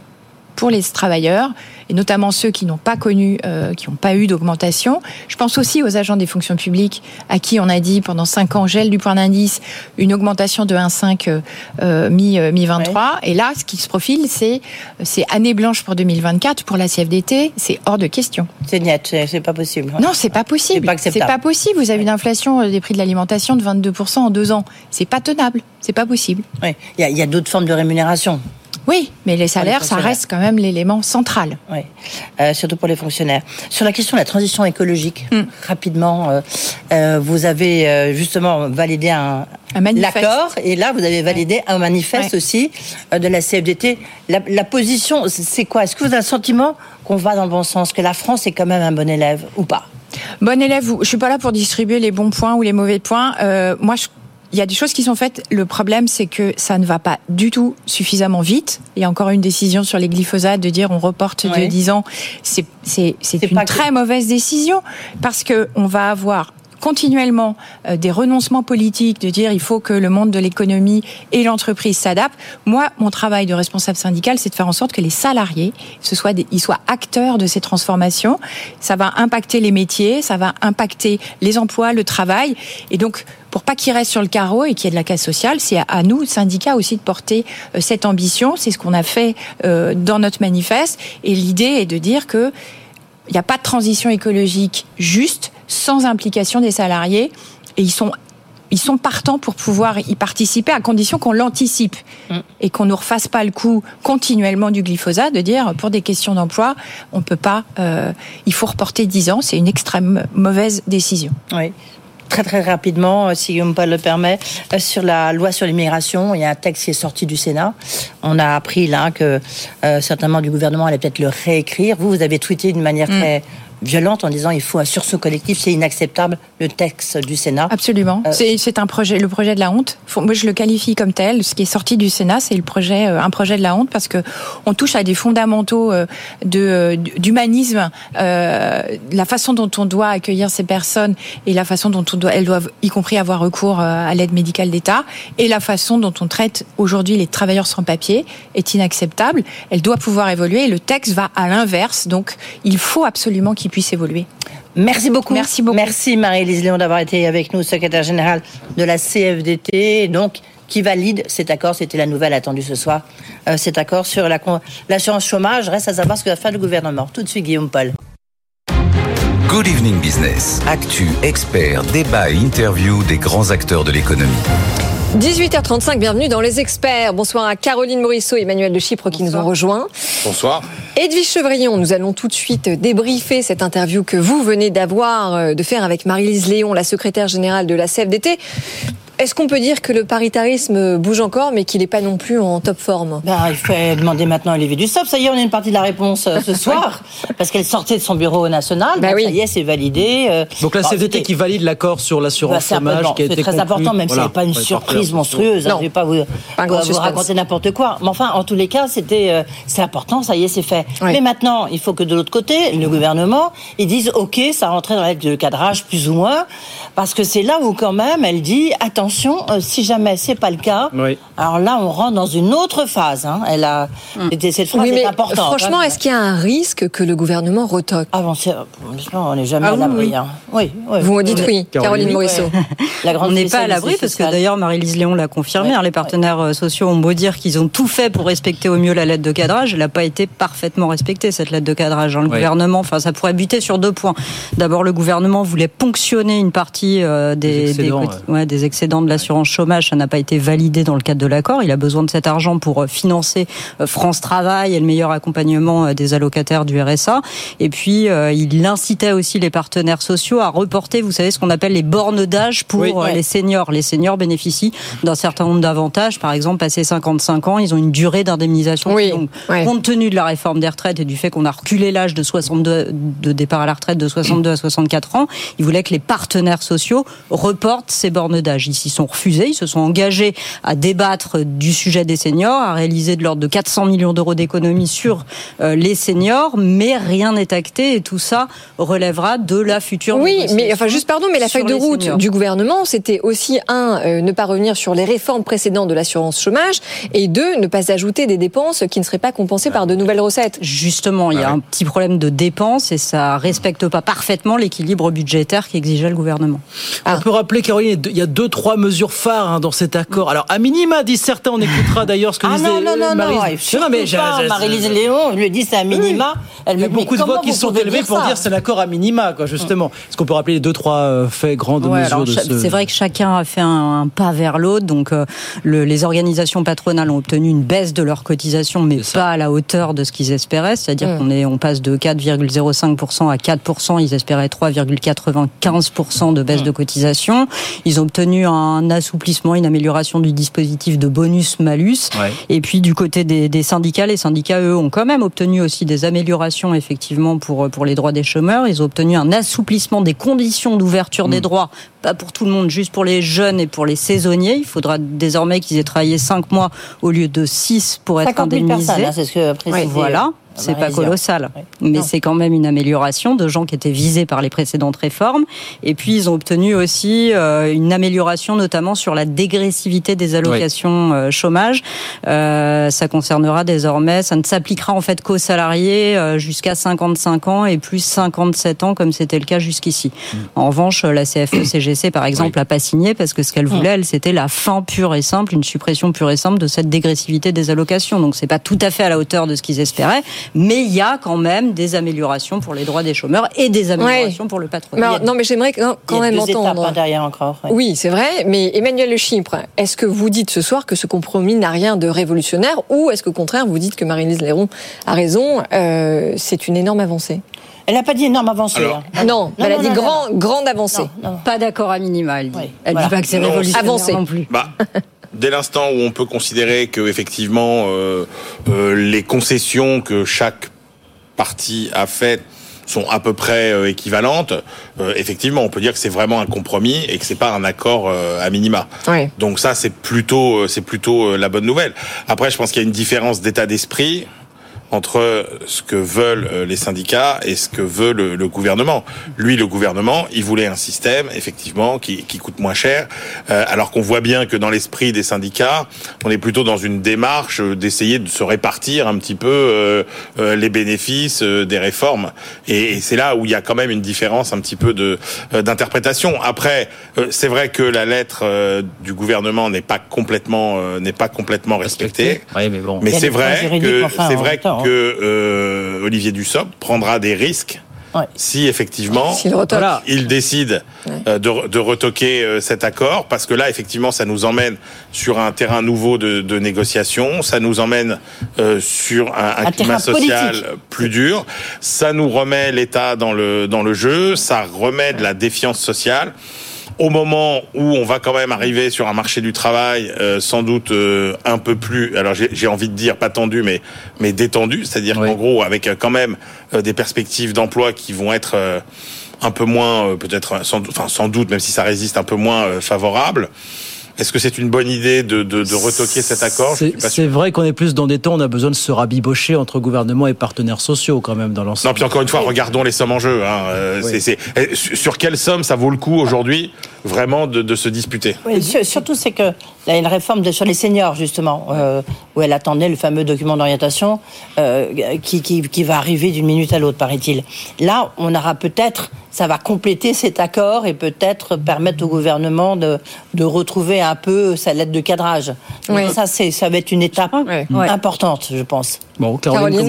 pour les travailleurs, et notamment ceux qui n'ont pas connu, euh, qui n'ont pas eu d'augmentation. Je pense aussi aux agents des fonctions publiques, à qui on a dit pendant 5 ans gel du point d'indice, une augmentation de 1,5 euh, euh, mi, euh, mi-23. Et là, ce qui se profile, c'est c'est année blanche pour 2024. Pour la CFDT, c'est hors de question. C'est net, c'est pas possible. Non, c'est pas possible. C'est pas pas possible. Vous avez une inflation des prix de l'alimentation de 22% en deux ans. C'est pas tenable. C'est pas possible. Oui, il y a, il y a d'autres formes de rémunération. Oui, mais les salaires, ça reste quand même l'élément central. Oui, euh, surtout pour les fonctionnaires. Sur la question de la transition écologique, Hmm. rapidement, euh, euh, vous avez justement validé un, l'accord et là vous avez validé un manifeste Ouais. aussi euh, de la CFDT. La, la position, c'est- quoi? Est-ce que vous avez le sentiment qu'on va dans le bon sens, que la France est quand même un bon élève ou pas? Bon élève, je suis pas là pour distribuer les bons points ou les mauvais points. Euh, moi, je- il y a des choses qui sont faites. Le problème, c'est que ça ne va pas du tout suffisamment vite. Il y a encore une décision sur les glyphosates de dire on reporte de Ouais. 10 ans. C'est une que- très mauvaise décision parce que on va avoir continuellement euh, des renoncements politiques de dire il faut que le monde de l'économie et l'entreprise s'adaptent. Moi, mon travail de responsable syndical, c'est de faire en sorte que les salariés, ce soit des, ils soient acteurs de ces transformations. Ça va impacter les métiers, ça va impacter les emplois, le travail, et donc pour pas qu'ils restent sur le carreau et qu'il y ait de la casse sociale, c'est à- nous, syndicats aussi, de porter euh, cette ambition. C'est ce qu'on a fait euh, dans notre manifeste. Et l'idée est de dire que il n'y a pas de transition écologique juste sans implication des salariés et ils sont ils sont partants pour pouvoir y participer à condition qu'on l'anticipe et qu'on ne refasse pas le coup continuellement du glyphosate de dire pour des questions d'emploi on peut pas euh, il faut reporter 10 ans c'est une extrême mauvaise décision. Oui. Très très rapidement, euh, si Guillaume Paul le permet, euh, sur la loi sur l'immigration, il y a un texte qui est sorti du Sénat. On a appris là que euh, certains membres du gouvernement allaient peut-être le réécrire. Vous, vous avez tweeté d'une manière Mm. très violente en disant il faut un sursaut collectif, c'est inacceptable le texte du Sénat. Absolument. Euh, C'est- un projet, le projet de la honte. Faut- Moi, je le qualifie comme tel. Ce qui est sorti du Sénat, c'est le projet, euh, un projet de la honte parce que on touche à des fondamentaux euh, de euh, d'humanisme, euh, la façon dont on doit accueillir ces personnes et la façon dont on doit, elles doivent, y compris avoir recours à l'aide médicale d'État, et la façon dont on traite aujourd'hui les travailleurs sans papier est inacceptable. Elle doit pouvoir évoluer et le texte va à l'inverse. Donc, il faut absolument qu'il puisse évoluer. Merci beaucoup. Merci beaucoup. Merci Marie-Lise Léon d'avoir été avec nous, secrétaire générale de la CFDT, donc qui valide cet accord? C'était la nouvelle attendue ce soir. Euh, cet accord sur la l'assurance chômage. Reste à savoir ce que va faire le gouvernement. Tout de suite, Guillaume Paul. Good Evening Business. Actu, experts, débat et interview des grands acteurs de l'économie. 18h35, bienvenue dans Les Experts. Bonsoir à Caroline Morisseau et Emmanuel de Chypre qui nous ont rejoints. Bonsoir. Edwige Chevrillon, nous allons tout de suite débriefer cette interview que vous venez d'avoir, euh, de faire avec Marie-Lise Léon, la secrétaire générale de la CFDT. Est-ce qu'on peut dire que le paritarisme bouge encore, mais qu'il n'est pas non plus en top forme? Ben, il faut demander maintenant à Olivier Dussopt. Ça y est, on a une partie de la réponse euh, ce soir, parce qu'elle sortait de son bureau national. Bah donc ça y est, c'est validé. euh. Donc la écoutez, qui valide l'accord sur bah, l'assurance chômage qui a c'est été très conclu. important, même si Voilà. c'est pas une Ouais, surprise monstrueuse. hein, je vais pas vous, Pas raconter n'importe quoi. Mais enfin, en tous les cas, c'était, euh, c'est important. Ça y est, c'est fait. Mais maintenant, il faut que de l'autre côté, le gouvernement, ils disent, ok, ça rentrait dans la lettre de cadrage plus ou moins, parce que c'est là où quand même, elle dit, attention, euh, si jamais c'est pas le cas, Oui. alors là, on rentre dans une autre phase. Hein. Elle a, cette phrase Oui, est importante. franchement, hein. est-ce qu'il y a un risque que le gouvernement retoque? Ah bon, on n'est jamais Ah à l'abri. oui. hein. Oui, oui. Vous me dites oui, Caroline. Caroline Morisseau. La grande On n'est pas à l'abri parce que d'ailleurs Marie-Lise Léon l'a confirmé. Les partenaires euh, sociaux ont beau dire qu'ils ont tout fait pour respecter au mieux la lettre de cadrage, elle n'a pas été parfaitement respectée cette lettre de cadrage. Le gouvernement, enfin ça pourrait buter sur deux points. D'abord, le gouvernement voulait ponctionner une partie euh, des, Des excédents, coti- ouais, des excédents de l'assurance chômage. Ça n'a pas été validé dans le cadre de l'accord. Il a besoin de cet argent pour euh, financer euh, France Travail et le meilleur accompagnement euh, des allocataires du RSA. Et puis, il incitait aussi les partenaires sociaux à reporter, vous savez, ce qu'on appelle les bornes d'âge pour Oui. Ouais. les seniors. Les seniors bénéficient d'un certain nombre d'avantages. Par exemple, passé 55 ans, ils ont une durée d'indemnisation Oui, ouais. Compte tenu de la réforme des retraites et du fait qu'on a reculé l'âge de 62 de départ à la retraite de 62 à 64 ans, ils voulaient que les partenaires sociaux reportent ces bornes d'âge. Sont refusés. Ils se sont engagés à débattre du sujet des seniors, à réaliser de l'ordre de 400 millions d'euros d'économies sur euh, les seniors, mais rien n'est acté et tout ça relèvera de la future Oui, mais enfin juste pardon, mais la feuille de route seniors. du gouvernement, c'était aussi un euh, ne pas revenir sur les réformes précédentes de l'assurance chômage et deux ne pas ajouter des dépenses qui ne seraient pas compensées par de nouvelles recettes. Justement, il y a un petit problème de dépenses et ça respecte pas parfaitement l'équilibre budgétaire qu'exigeait le gouvernement. Ah. On peut rappeler, Caroline, il y a deux, trois mesures phares hein, dans cet accord. Alors, à minima, disent certains, on écoutera d'ailleurs ce que Ah disait non, non, non, Marie- non, Non, mais Marie-Lise Léon, je lui dis c'est un minima. Elle Il y a me dit, beaucoup de voix qui sont élevées pour dire c'est l'accord à minima, quoi, justement. Est-ce qu'on peut rappeler les deux, trois euh, faits grandes Ouais, mesures alors, de ce... C'est vrai que chacun a fait un, un pas vers l'autre. Donc, euh, le- les organisations patronales ont obtenu une baisse de leurs cotisations, mais pas à la hauteur de ce qu'ils espéraient. C'est-à-dire Mm. qu'on est, on passe de 4,05% à 4%. Ils espéraient 3,95% de baisse de cotisation. Ils ont obtenu un assouplissement, une amélioration du dispositif de bonus-malus. Ouais. Et puis du côté des, des syndicats, les syndicats, eux, ont quand même obtenu aussi des améliorations, effectivement, pour, pour les droits des chômeurs. Ils ont obtenu un assouplissement des conditions d'ouverture Mm. des droits, pas pour tout le monde, juste pour les jeunes et pour les saisonniers. Il faudra désormais qu'ils aient travaillé 5 mois au lieu de 6 pour être 50 000 indemnisés. personnes, hein, c'est ce que Voilà. C'est pas colossal, Oui. mais c'est quand même une amélioration de gens qui étaient visés par les précédentes réformes. Et puis ils ont obtenu aussi euh, une amélioration, notamment sur la dégressivité des allocations euh, chômage. Euh, ça concernera désormais, ça ne s'appliquera en fait qu'aux salariés euh, jusqu'à 55 ans et plus 57 ans, comme c'était le cas jusqu'ici. En revanche, la CFE-CGC, par exemple, n'a pas signé parce que ce qu'elle voulait, elle, c'était la fin pure et simple, une suppression pure et simple de cette dégressivité des allocations. Donc c'est pas tout à fait à la hauteur de ce qu'ils espéraient, mais il y a quand même des améliorations pour les droits des chômeurs et des améliorations pour le patronat. Mais, non, mais j'aimerais quand quand Il y a même deux étapes, entendre. hein, derrière encore. ouais. Oui, c'est vrai, mais Emmanuel Le Chypre, est-ce que vous dites ce soir que ce compromis n'a rien de révolutionnaire ou est-ce qu'au contraire vous dites que Marie-Lise Léron a raison, euh, c'est une énorme avancée? Elle n'a pas dit énorme avancée. hein. Non, elle a dit grand, grande avancée. Pas d'accord à minima, elle dit. Elle voilà. dit pas que c'est Non, révolutionnaire Avancée. non plus. Bah, dès l'instant où on peut considérer que effectivement euh, euh, les concessions que chaque parti a faites sont à peu près euh, équivalentes, euh, effectivement, on peut dire que c'est vraiment un compromis et que c'est pas un accord euh, à minima. Oui. Donc ça, c'est plutôt, euh, c'est plutôt euh, la bonne nouvelle. Après, je pense qu'il y a une différence d'état d'esprit entre ce que veulent euh, les syndicats et ce que veut le, le gouvernement. Lui, le gouvernement, il voulait un système, effectivement, qui, qui coûte moins cher, euh, alors qu'on voit bien que dans l'esprit des syndicats, on est plutôt dans une démarche euh, d'essayer de se répartir un petit peu euh, euh, les bénéfices euh, des réformes. Et, et c'est là où il y a quand même une différence un petit peu de euh, d'interprétation. Après, euh, c'est vrai que la lettre euh, du gouvernement n'est pas complètement euh, n'est pas complètement respectée. Oui, mais bon. Mais c'est vrai que enfin, c'est vrai temps. Que euh, Olivier Dussopt prendra des risques si effectivement voilà, il décide euh, de, de retoquer euh, cet accord, parce que là effectivement ça nous emmène sur un terrain nouveau de, de négociation, ça nous emmène euh, sur un, un Un climat terrain social politique. plus dur, ça nous remet l'État dans le dans le jeu, ça remet de la défiance sociale au moment où on va quand même arriver sur un marché du travail euh, sans doute euh, un peu plus, alors j'ai envie de dire pas tendu, mais mais détendu, c'est-à-dire qu'en gros avec euh, quand même euh, des perspectives d'emploi qui vont être euh, un peu moins, euh, peut-être, sans, enfin sans doute, même si ça résiste un peu moins euh, favorable. Est-ce que c'est une bonne idée de, de, de retoquer cet accord? C'est vrai qu'on est plus dans des temps, on a besoin de se rabibocher entre gouvernement et partenaires sociaux quand même dans l'ensemble. Non, puis encore une fois, regardons les sommes en jeu. Hein. Euh, Oui. eh, sur sur quelle somme ça vaut le coup aujourd'hui vraiment de, de se disputer? Oui, sur- surtout, c'est que là, il y a une réforme de- sur les seniors, justement, euh, où elle attendait le fameux document d'orientation euh, qui, qui, qui va arriver d'une minute à l'autre, paraît-il. Là, on aura peut-être, ça va compléter cet accord et peut-être permettre au gouvernement de, de retrouver un peu sa lettre de cadrage. Donc. Ça, ça va être une étape importante, je pense. Bon,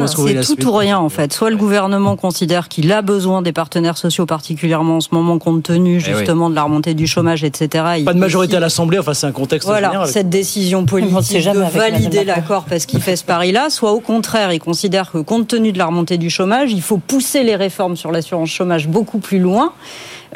c'est tout ou rien en fait. Soit le gouvernement considère qu'il a besoin des partenaires sociaux particulièrement en ce moment compte tenu Eh oui. justement de la remontée du chômage, etc. Pas de majorité à l'Assemblée, enfin c'est un contexte Voilà, général. cette décision politique jamais de valider l'accord parce qu'il fait ce pari-là, soit au contraire, il considère que compte tenu de la remontée du chômage, il faut pousser les réformes sur l'assurance chômage beaucoup plus loin.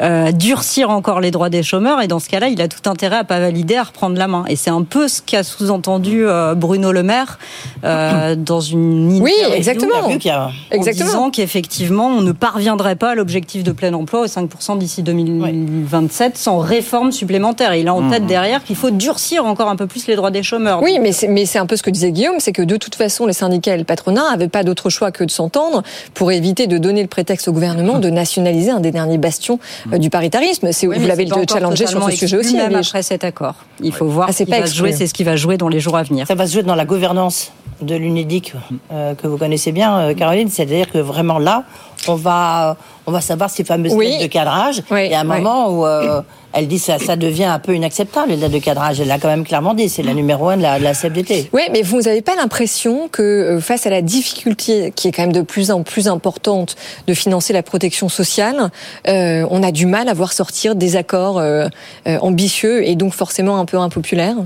Euh, durcir encore les droits des chômeurs et dans ce cas-là, il a tout intérêt à pas valider, à reprendre la main. Et c'est un peu ce qu'a sous-entendu euh, Bruno Le Maire euh, dans une Oui, exactement. Il a a- en Exactement. disant qu'effectivement, on ne parviendrait pas à l'objectif de plein emploi aux 5% d'ici 2027 sans réforme supplémentaire. Il a en tête derrière qu'il faut durcir encore un peu plus les droits des chômeurs. Oui, mais c'est, mais c'est un peu ce que disait Guillaume, c'est que de toute façon, les syndicats et le patronat n'avaient pas d'autre choix que de s'entendre pour éviter de donner le prétexte au gouvernement de nationaliser un des derniers bastions du paritarisme. C'est, Oui, vous l'avez challengé sur ce sujet aussi. même après cet accord. Il faut voir Ah, ce c'est qui pas va se jouer, c'est ce qui va jouer dans les jours à venir. Ça va se jouer dans la gouvernance de l'UNEDIC euh, que vous connaissez bien, euh, Caroline. C'est-à-dire que vraiment là, on va, on va savoir ces fameuses Oui. lettres de cadrage. Oui, Il y a un oui. moment où euh, elle dit ça, ça devient un peu inacceptable, les lettres de cadrage. Elle l'a quand même clairement dit. C'est la numéro un de la, de la CFDT. Oui, mais vous n'avez pas l'impression que euh, face à la difficulté qui est quand même de plus en plus importante de financer la protection sociale, euh, on a du mal à voir sortir des accords euh, euh, ambitieux et donc forcément un peu impopulaires?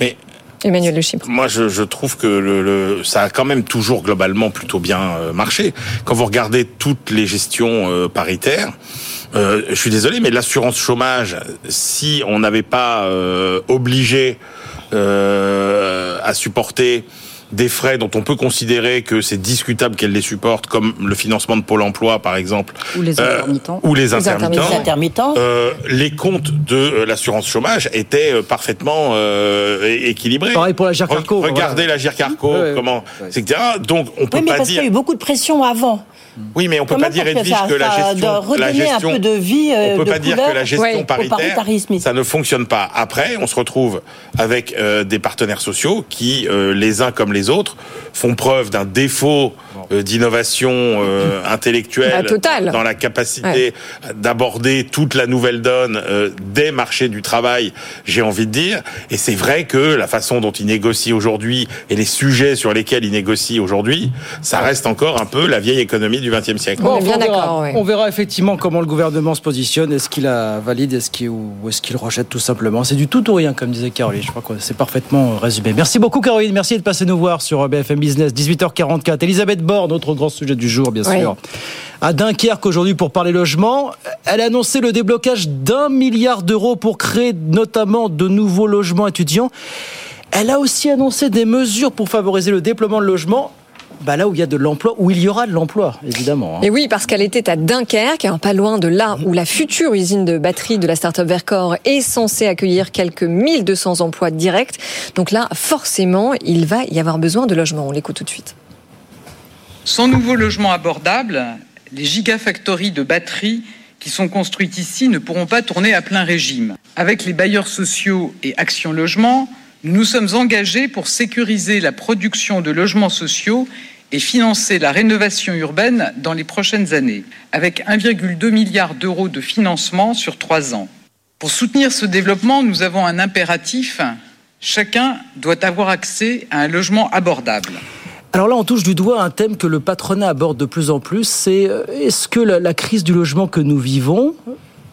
Mais Emmanuel Chypre. Moi, je, je trouve que le, le- ça a quand même toujours globalement plutôt bien euh, marché. Quand vous regardez toutes les gestions euh, paritaires, euh, je suis désolé, mais l'assurance chômage, si on n'avait pas euh, obligé euh, à supporter des frais dont on peut considérer que c'est discutable qu'elle les supporte, comme le financement de Pôle Emploi, par exemple, Ou les euh, intermittents. ou les Les intermittents, euh, les comptes de euh, l'assurance chômage étaient euh, parfaitement euh, équilibrés. Pareil pour la Gircarco, Re- Regardez voilà. la Gircarco, Ouais, comment, etc. Donc on peut Oui, mais pas parce qu'il y a eu beaucoup de pression avant. Oui, mais on peut pas dire que Edwige ça- que la gestion, la un gestion, peu de vie, euh, on peut de pas dire que la gestion ouais, paritaire, ça ne fonctionne pas. Après, on se retrouve avec euh, des partenaires sociaux qui, euh, les uns comme les autres, font preuve d'un défaut euh, d'innovation euh, intellectuelle Ah, total. dans la capacité d'aborder toute la nouvelle donne euh, des marchés du travail. J'ai envie de dire, et c'est vrai que la façon dont ils négocient aujourd'hui et les sujets sur lesquels ils négocient aujourd'hui, ça reste encore un peu la vieille économie du XXe siècle. On est bien on verra. d'accord, ouais. On verra effectivement comment le gouvernement se positionne. Est-ce qu'il la valide est-ce qu'il, ou est-ce qu'il rejette tout simplement C'est du tout ou rien, comme disait Caroline. Je crois que c'est parfaitement résumé. Merci beaucoup, Caroline. Merci de passer nous voir sur BFM Business. 18h44. Elisabeth Borne, notre grand sujet du jour, bien Oui. sûr. À Dunkerque aujourd'hui pour parler logement. Elle a annoncé le déblocage d'un milliard d'euros pour créer notamment de nouveaux logements étudiants. Elle a aussi annoncé des mesures pour favoriser le déploiement de logements bah Là où il y a de l'emploi, où il y aura de l'emploi, évidemment. Hein. Et oui, parce qu'elle était à Dunkerque, hein, pas loin de là où la future usine de batterie de la start-up Vercor est censée accueillir quelques 1200 emplois directs. Donc là, forcément, il va y avoir besoin de logements. On l'écoute tout de suite. Sans nouveau logement abordable, les gigafactories de batteries qui sont construites ici ne pourront pas tourner à plein régime. Avec les bailleurs sociaux et Action Logement, nous nous sommes engagés pour sécuriser la production de logements sociaux et financer la rénovation urbaine dans les prochaines années, avec 1,2 milliard d'euros de financement sur trois ans. Pour soutenir ce développement, nous avons un impératif. Chacun doit avoir accès à un logement abordable. Alors là, on touche du doigt un thème que le patronat aborde de plus en plus, c'est euh, est-ce que la, crise du logement que nous vivons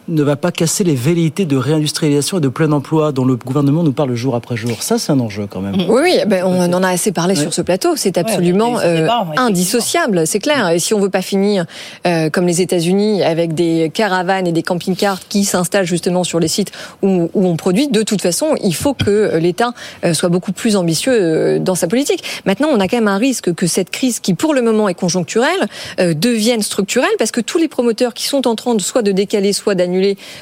ne va pas casser les velléités de réindustrialisation et de plein emploi dont le gouvernement nous parle jour après jour. Ça, c'est un enjeu quand même. Oui, oui ben, on en a assez parlé sur ce plateau. C'est absolument euh, indissociable, c'est clair. Et si on veut pas finir euh, comme les États-Unis avec des caravanes et des camping-cars qui s'installent justement sur les sites où, où, on produit, de toute façon, il faut que l'État euh, soit beaucoup plus ambitieux dans sa politique. Maintenant, on a quand même un risque que cette crise, qui pour le moment est conjoncturelle, devienne structurelle parce que tous les promoteurs qui sont en train de soit de décaler, soit d'annuler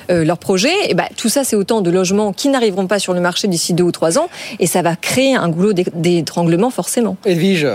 euh, leur projet, et ben, tout ça, c'est autant de logements qui n'arriveront pas sur le marché d'ici deux ou trois ans, et ça va créer un goulot d'étranglement forcément. Edwige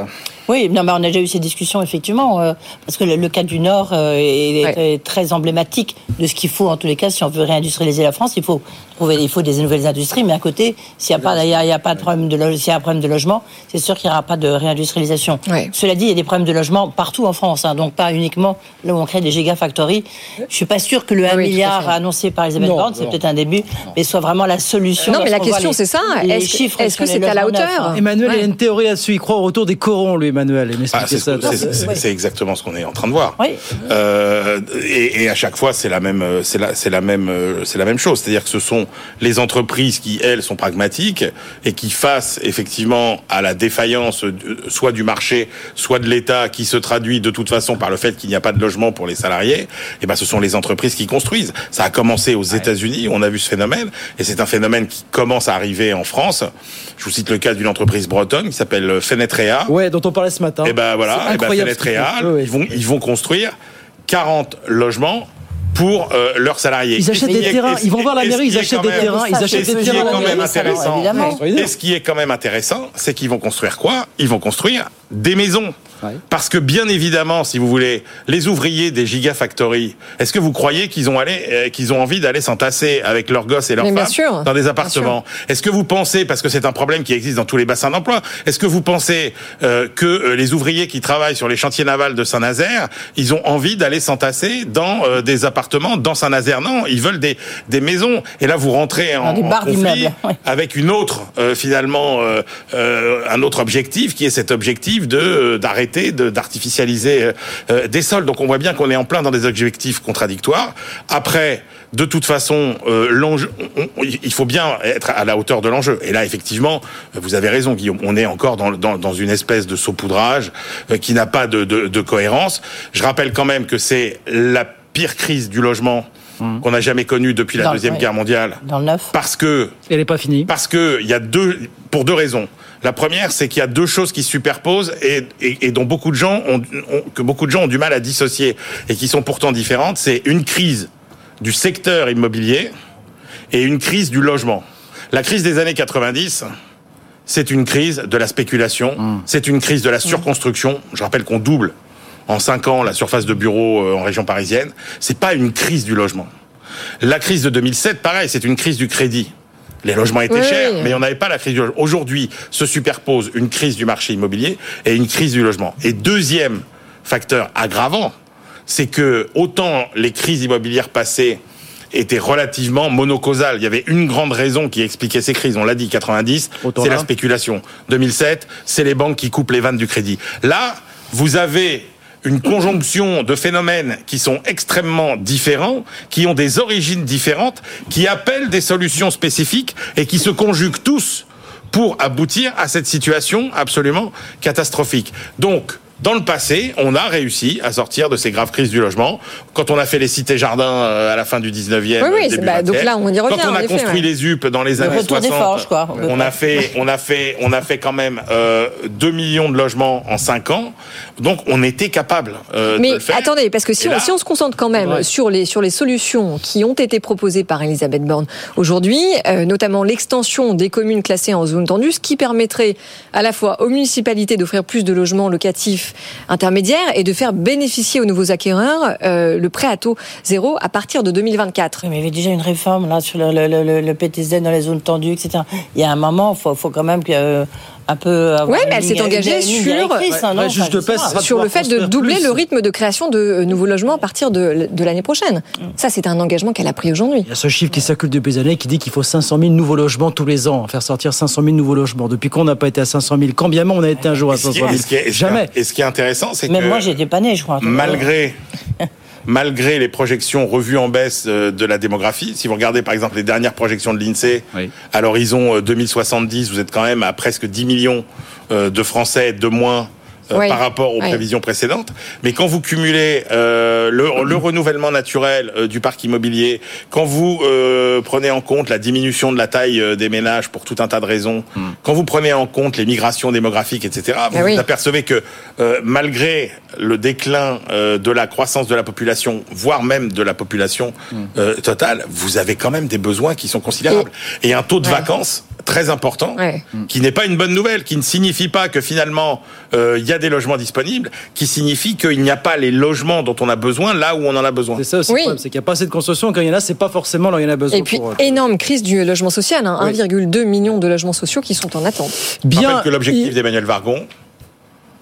oui, non, on a déjà eu ces discussions, effectivement, euh, parce que le, cas du Nord euh, est, très emblématique de ce qu'il faut, en tous les cas, si on veut réindustrialiser la France, il faut trouver, il faut des nouvelles industries, mais à côté, s'il n'y a, pas, il y a, pas de problème de, s'il y a un problème de logement, c'est sûr qu'il n'y aura pas de réindustrialisation. Cela dit, il y a des problèmes de logement partout en France, hein, donc pas uniquement là où on crée des gigafactories. Je ne suis pas sûr que le 1 milliard annoncé par Elisabeth Borne, c'est peut-être un début, mais soit vraiment la solution. Non, mais la question, c'est ça. Est-ce que c'est à la hauteur hein. Emmanuel, il y a une théorie là-dessus. Il croit au retour des corons, lui. Emmanuel. Ah, c'est exactement ce qu'on est en train de voir. Euh, et, et, à chaque fois, c'est la même, c'est la, c'est la même, c'est la même chose. C'est-à-dire que ce sont les entreprises qui, elles, sont pragmatiques et qui face effectivement à la défaillance soit du marché, soit de l'État, qui se traduit de toute façon par le fait qu'il n'y a pas de logement pour les salariés. Et eh ben, ce sont les entreprises qui construisent. Ça a commencé aux États-Unis. On a vu ce phénomène, et c'est un phénomène qui commence à arriver en France. Je vous cite le cas d'une entreprise bretonne qui s'appelle Fenetrea. Ouais, dont on parlait ce matin. Et eh ben voilà, et eh ben Fenetrea, ils vont ils vont construire 40 logements pour euh, leurs salariés. Ils achètent des terrains, ils vont voir la mairie, ils achètent des terrains, ils achètent des terrains. Quand même intéressant, et ce qui est quand même intéressant, c'est qu'ils vont construire quoi? Ils vont construire des maisons. Parce que bien évidemment, si vous voulez, les ouvriers des gigafactories, est-ce que vous croyez qu'ils ont allé, euh, qu'ils ont envie d'aller s'entasser avec leurs gosses et leurs femmes dans des appartements? Est-ce que vous pensez, parce que c'est un problème qui existe dans tous les bassins d'emploi, est-ce que vous pensez euh, que euh, les ouvriers qui travaillent sur les chantiers navals de Saint-Nazaire, ils ont envie d'aller s'entasser dans des appartements dans Saint-Nazaire? Non, ils veulent des des maisons. Et là, vous rentrez en, en conflit avec une autre, finalement, un autre objectif qui est cet objectif de d'arrêter d'artificialiser euh, euh, des sols. Donc on voit bien qu'on est en plein dans des objectifs contradictoires. Après, de toute façon, euh, l'enjeu, il faut bien être à la hauteur de l'enjeu. Et là, effectivement, vous avez raison, Guillaume. On est encore dans, dans, dans une espèce de saupoudrage qui n'a pas de, de, de, cohérence. Je rappelle quand même que c'est la pire crise du logement mmh. qu'on n'a jamais connue depuis la deuxième guerre mondiale. Dans le neuf. Parce que elle n'est pas finie. Parce que il y a deux, pour deux raisons. La première, c'est qu'il y a deux choses qui se superposent et, et, et dont beaucoup de gens ont, que beaucoup de gens ont du mal à dissocier et qui sont pourtant différentes. C'est une crise du secteur immobilier et une crise du logement. La crise des années 90, c'est une crise de la spéculation, mmh. c'est une crise de la surconstruction. Je rappelle qu'on double en cinq ans la surface de bureaux euh, en région parisienne. C'est pas une crise du logement. La crise de 2007, pareil, c'est une crise du crédit. Les logements étaient chers, mais on n'avait pas la crise du logement. Aujourd'hui, se superpose une crise du marché immobilier et une crise du logement. Et deuxième facteur aggravant, c'est que autant les crises immobilières passées étaient relativement monocausales. Il y avait une grande raison qui expliquait ces crises. On l'a dit, 90, c'est la spéculation. 2007, c'est les banques qui coupent les vannes du crédit. Là, vous avez une conjonction de phénomènes qui sont extrêmement différents, qui ont des origines différentes, qui appellent des solutions spécifiques et qui se conjuguent tous pour aboutir à cette situation absolument catastrophique. Donc, Dans le passé, on a réussi à sortir de ces graves crises du logement. Quand on a fait les cités jardins euh, à la fin du 19e, Oui, oui, début bah, donc 20e, là, on y revient, Quand on en a effet, construit ouais. les UP dans les Le années retour des 60, forges, quoi. on a fait, on a fait, on a fait quand même euh, 2 millions de logements en 5 ans. Donc, on était capable euh, de Mais le faire. attendez, parce que si on, là- si on se concentre quand même Ouais. sur les sur les solutions qui ont été proposées par Elisabeth Borne aujourd'hui, euh, notamment l'extension des communes classées en zone tendue, ce qui permettrait à la fois aux municipalités d'offrir plus de logements locatifs intermédiaires et de faire bénéficier aux nouveaux acquéreurs euh, le prêt à taux zéro à partir de 2024. Mais il y avait déjà une réforme là sur le, le PTZ dans les zones tendues, etc. Il y a un moment, il faut, faut quand même que, euh, un peu. une mais elle s'est engagée sur, hein, non Enfin, pas. sur le fait de doubler le rythme de création de euh, nouveaux logements à partir de, de l'année prochaine. Ça, c'est un engagement qu'elle a pris aujourd'hui. Il y a ce chiffre qui circule depuis des années qui dit qu'il faut 500 000 nouveaux logements tous les ans, faire sortir 500 000 nouveaux logements. Depuis qu'on n'a pas été à 500 000 Quand bien même on a été un jour à Et ce qui 500 est- 000 et ce qui est- et ce qui est- Jamais. Et ce qui est intéressant, c'est que Même moi, j'étais pas né, je crois. malgré malgré les projections revues en baisse euh, de la démographie, si vous regardez par exemple les dernières projections de l'INSEE à l'horizon euh, 2070, vous êtes quand même à presque 10 millions euh, de Français de moins. Euh, Oui. par rapport aux Oui. prévisions précédentes. Mais quand vous cumulez euh, le, le renouvellement naturel euh, du parc immobilier, quand vous euh, prenez en compte la diminution de la taille euh, des ménages pour tout un tas de raisons, quand vous prenez en compte les migrations démographiques, etc., vous Ah oui. vous apercevez que euh, malgré le déclin euh, de la croissance de la population, voire même de la population euh, totale, vous avez quand même des besoins qui sont considérables. Et, un taux de vacances très important, qui n'est pas une bonne nouvelle, qui ne signifie pas que finalement euh, il y a des logements disponibles, qui signifie qu'il n'y a pas les logements dont on a besoin là où on en a besoin. C'est ça aussi le problème, c'est qu'il n'y a pas assez de construction. Quand il y en a, c'est pas forcément là où il y en a besoin. Et puis, pour, euh, énorme crise du logement social, hein, Oui. 1,2 million de logements sociaux qui sont en attente. Je rappelle que l'objectif d'Emmanuel Vargon,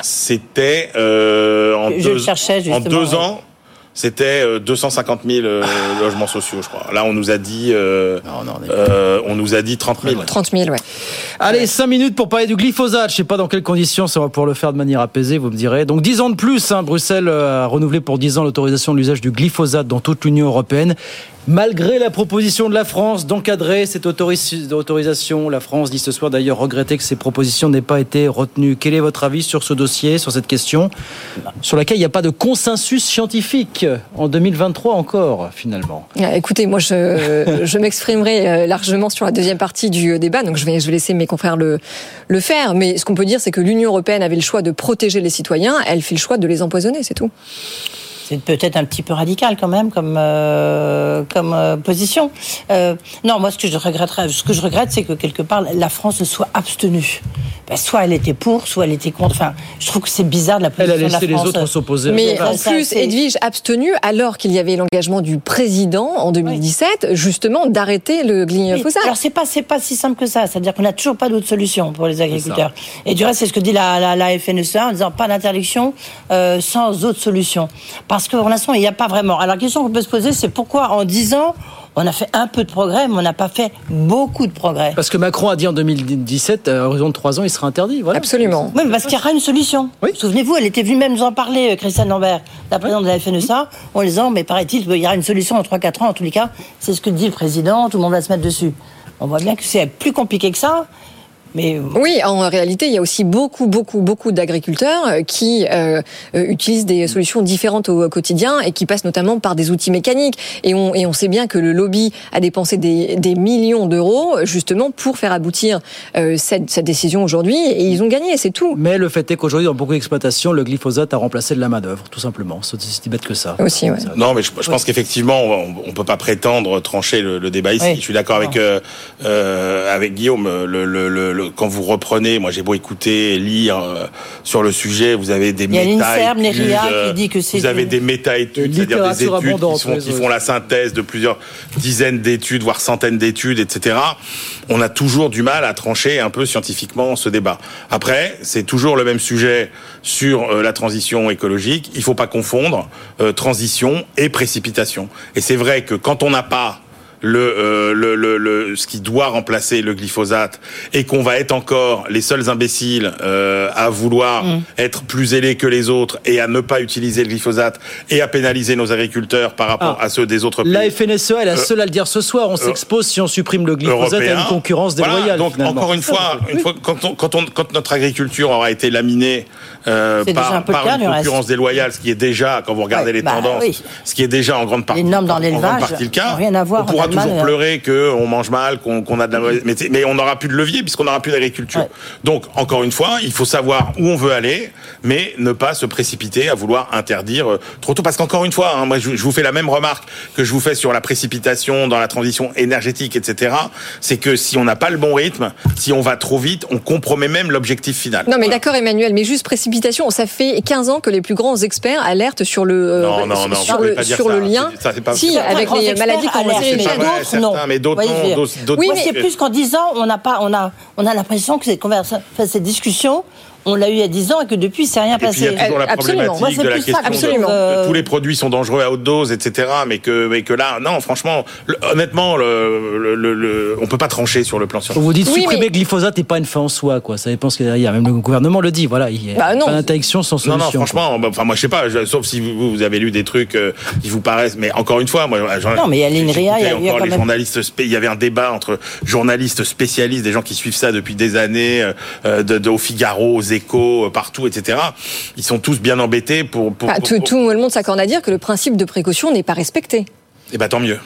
c'était euh, en, Je deux, en justement, deux ouais. ans. C'était euh, 250 000 euh, logements sociaux, je crois. Là, on nous a dit, euh, euh, on nous a dit 30 000. 30 000, ouais. Allez, 5 minutes pour parler du glyphosate. Je sais pas dans quelles conditions ça va pouvoir le faire de manière apaisée, vous me direz. Donc 10 ans de plus, hein, Bruxelles a renouvelé pour 10 ans l'autorisation de l'usage du glyphosate dans toute l'Union européenne. Malgré la proposition de la France d'encadrer cette autoris- autorisation, la France dit ce soir d'ailleurs regretter que ces propositions n'aient pas été retenues. Quel est votre avis sur ce dossier, sur cette question, sur laquelle il n'y a pas de consensus scientifique en 2023 encore, finalement? Ah, Écoutez, moi, je, je m'exprimerai euh, largement sur la deuxième partie du euh, débat, donc je vais, je vais laisser mes confrères le, le faire. Mais ce qu'on peut dire, c'est que l'Union européenne avait le choix de protéger les citoyens, elle fait le choix de les empoisonner, c'est tout. C'est peut-être un petit peu radical quand même comme euh, comme euh, position. Euh, non, moi ce que je regretterais, ce que je regrette, c'est que quelque part la France se soit abstenue. Ben, soit elle était pour, soit elle était contre. Enfin, je trouve que c'est bizarre de la Elle position a de la laissé les France. autres s'opposer. Mais en plus, Edwige abstenu alors qu'il y avait l'engagement du président en 2017, justement, d'arrêter le Oui. glyphosate. Alors c'est pas c'est pas si simple que ça. C'est-à-dire qu'on n'a toujours pas d'autre solution pour les agriculteurs. Et du reste, c'est ce que dit la, la, la FNSEA en disant pas d'interdiction euh, sans autre solution. Parce que pour l'instant, il n'y a pas vraiment. Alors la question qu'on peut se poser, c'est pourquoi en 10 ans on a fait un peu de progrès, mais on n'a pas fait beaucoup de progrès? Parce que Macron a dit en 2017, à horizon de 3 ans, il sera interdit. Voilà. Absolument. Oui, mais parce qu'il y aura une solution. Souvenez-vous, elle était venue même nous en parler, euh, Christiane Lambert, la présidente de la FNSA, en disant, mais paraît-il, il y aura une solution en 3-4 ans. En tous les cas, c'est ce que dit le président, tout le monde va se mettre dessus. On voit bien que c'est plus compliqué que ça. Mais Oui, en réalité, il y a aussi beaucoup, beaucoup, beaucoup d'agriculteurs euh, qui euh, euh, utilisent des solutions différentes au quotidien et qui passent notamment par des outils mécaniques. Et on, et on sait bien que le lobby a dépensé des, des millions d'euros justement pour faire aboutir euh, cette, cette décision aujourd'hui et ils ont gagné, c'est tout. Mais le fait est qu'aujourd'hui, dans beaucoup d'exploitations, le glyphosate a remplacé de la main-d'œuvre, tout simplement. C'est aussi bête que ça. Aussi, ouais. Non, mais je, je pense qu'effectivement, on, on peut pas prétendre trancher le, le débat ici. Oui. Je suis d'accord avec euh, euh, avec Guillaume. Le, le, le, le- quand vous reprenez, moi j'ai beau écouter, lire euh, sur le sujet, vous avez des Il y a l'INSERM, méta-études, l'ERIA qui euh, dit que c'est Vous avez une- des méta-études, c'est-à-dire des études qui, sont, font la synthèse de plusieurs dizaines d'études, voire centaines d'études, etc. On a toujours du mal à trancher un peu scientifiquement ce débat. Après, c'est toujours le même sujet sur euh, la transition écologique. Il faut pas confondre euh, transition et précipitation. Et c'est vrai que quand on n'a pas le, euh, le, le, le, ce qui doit remplacer le glyphosate et qu'on va être encore les seuls imbéciles euh, à vouloir Mm. être plus ailés que les autres et à ne pas utiliser le glyphosate et à pénaliser nos agriculteurs par rapport Ah. à ceux des autres pays. La FNSEA est la Euh, seule à le dire ce soir. On s'expose si on supprime le glyphosate à européen. une concurrence Voilà, déloyale. donc finalement. encore une fois, une fois quand, on, quand, on, quand notre agriculture aura été laminée euh, C'est déjà un par, par cas, une concurrence déloyale, ce qui est déjà, quand vous regardez Ouais, les bah tendances, oui. ce qui est déjà en grande partie, Les normes dans en grande l'élevage partie le cas, n'ont rien à voir on pourra toujours hein. pleurer qu'on mange mal, qu'on a de la mauvaise, mais, mais on n'aura plus de levier puisqu'on n'aura plus d'agriculture. Donc encore une fois, il faut savoir où on veut aller, mais ne pas se précipiter à vouloir interdire euh, trop tôt. Parce qu'encore une fois, hein, moi je, je vous fais la même remarque que je vous fais sur la précipitation dans la transition énergétique, etc. C'est que si on n'a pas le bon rythme, si on va trop vite, on compromet même l'objectif final. Non, mais d'accord, Emmanuel, mais juste précipitation. Ça fait 15 ans que les plus grands experts alertent sur le, euh, Non, non, non, sur le, sur lien. Ça, pas- si, avec les experts maladies chroniques. mais d'autres, non. mais d'autres, non, d'autres- Moi, c'est plus qu'en 10 ans, on n'a pas, on a, on a l'impression que cette conversation, enfin, cette discussion, on l'a eu il y a 10 ans et que depuis, c'est rien Et puis il y passé. a toujours la problématique Moi, c'est de la plus ça question de, euh, de tous les produits sont dangereux à haute dose, etc. Mais que, mais que là, non, franchement, le- honnêtement, le, le, le, le- on peut pas trancher sur le plan scientifique. Vous dites Oui, supprimer mais- le glyphosate n'est pas une fin en soi, quoi. Ça dépend ce qu'il y a derrière. Même le gouvernement le dit. Voilà, il y a Bah non. pas d'interdiction sans Non, solution. non, franchement, bah, enfin, moi, je sais pas, je- sauf si vous, vous avez lu des trucs euh, qui vous paraissent, mais encore une fois, moi, j'en- Non, mais il y a l'INRIA, il y a- j'écoutais il y a encore quand les même- journalistes, il y avait un débat entre journalistes spécialistes, des gens qui suivent ça depuis des années, euh, de, de au Figaro, aux Échos, euh, partout, etc. Ils sont tous bien embêtés pour, pour, Bah, pour- tout, pour- tout le monde s'accorde à dire que le principe de précaution n'est pas respecté. Eh ben, tant mieux.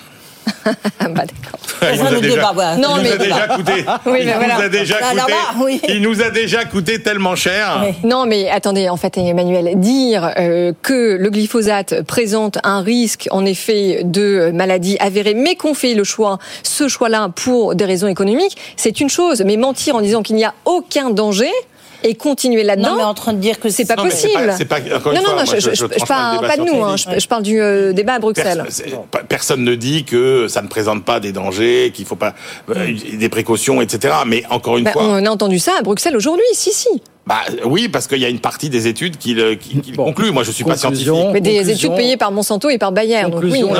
Bah, d'accord. Il Ça, nous a le déjà, débat, voilà. il Non, nous mais- a déjà coûté. Oui, il mais nous voilà. a déjà Là, coûté. là-bas, oui. Il nous a déjà coûté tellement cher. Non, mais attendez, en fait, Emmanuel, dire euh, que le glyphosate présente un risque, en effet, de maladie avérée, mais qu'on fait le choix, ce choix-là, pour des raisons économiques, c'est une chose. Mais mentir en disant qu'il n'y a aucun danger et continuer là-dedans, Non, mais en train de dire que c'est pas Non, mais c'est possible. pas- pas- non, non, fois, non, je, je- je, je je tranche pas parle pas de nous, hein, je, je parle du euh, débat à Bruxelles. Personne ne dit que ça ne présente pas des dangers, qu'il faut pas euh, des précautions, etc. Mais encore une Bah, fois, on a entendu ça à Bruxelles aujourd'hui, si, si. Bah oui, parce qu'il y a une partie des études qui le, qui, conclut. Moi, je suis pas scientifique. Mais des Conclusion. études payées par Monsanto et par Bayer. Donc oui, euh, Non,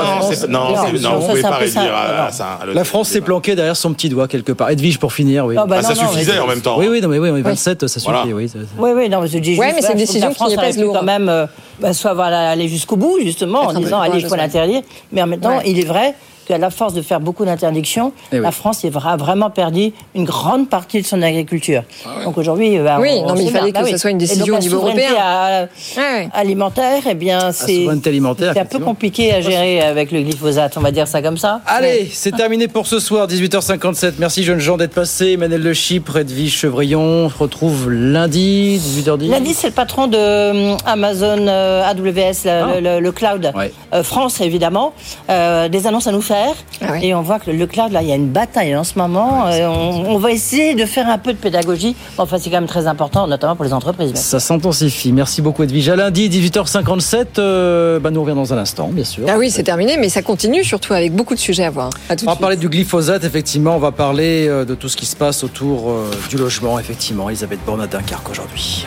non, Non, vous pouvez pas réduire à, ça. le- La France s'est planquée derrière son petit doigt quelque part. Edwige pour finir, oui. Non, bah, Bah, ça non, suffisait en même temps. Oui, oui, non, mais oui, oui, 27, ça suffit, Voilà. oui. ça- Oui, oui, non, mais je dis juste, mais c'est une décision la France qui pèse lourd. quand même euh, bah, soit aller jusqu'au bout, justement, en disant, allez, il faut l'interdire. Mais en même temps, il est vrai qu'à la force de faire beaucoup d'interdictions, Eh oui. la France a vraiment perdu une grande partie de son agriculture. Donc aujourd'hui, bah, Oui, on- non, on mais il fallait bien, que bah ce oui. soit une décision la au niveau européen. à- Ouais, ouais. alimentaire, eh bien, c'est un peu compliqué à gérer avec le glyphosate, on va dire ça comme ça. Allez, c'est terminé pour ce soir, 18h57. Merci jeunes gens d'être passés. Emmanuel Le Chypre, Edwige Chevrillon. On se retrouve lundi, 18h10. Lundi, c'est le patron de euh, Amazon euh, AWS, le, Ah. le- le cloud Ouais. Euh, France, évidemment. Euh, des annonces à nous faire. Ah. Et on voit que le cloud, là, il y a une bataille en ce moment. Euh, on, on va essayer de faire un peu de pédagogie. Enfin, c'est quand même très important, notamment pour les entreprises. Ça s'intensifie. Merci beaucoup Edwige. À lundi, 18h57. euh, bah, nous on revient dans un instant, bien sûr. Ah oui, c'est terminé, mais ça continue surtout avec beaucoup de sujets à voir. À On va suite. parler du glyphosate, effectivement. On va parler euh, de tout ce qui se passe autour euh, du logement, effectivement. Elisabeth Borne à Dunkerque aujourd'hui.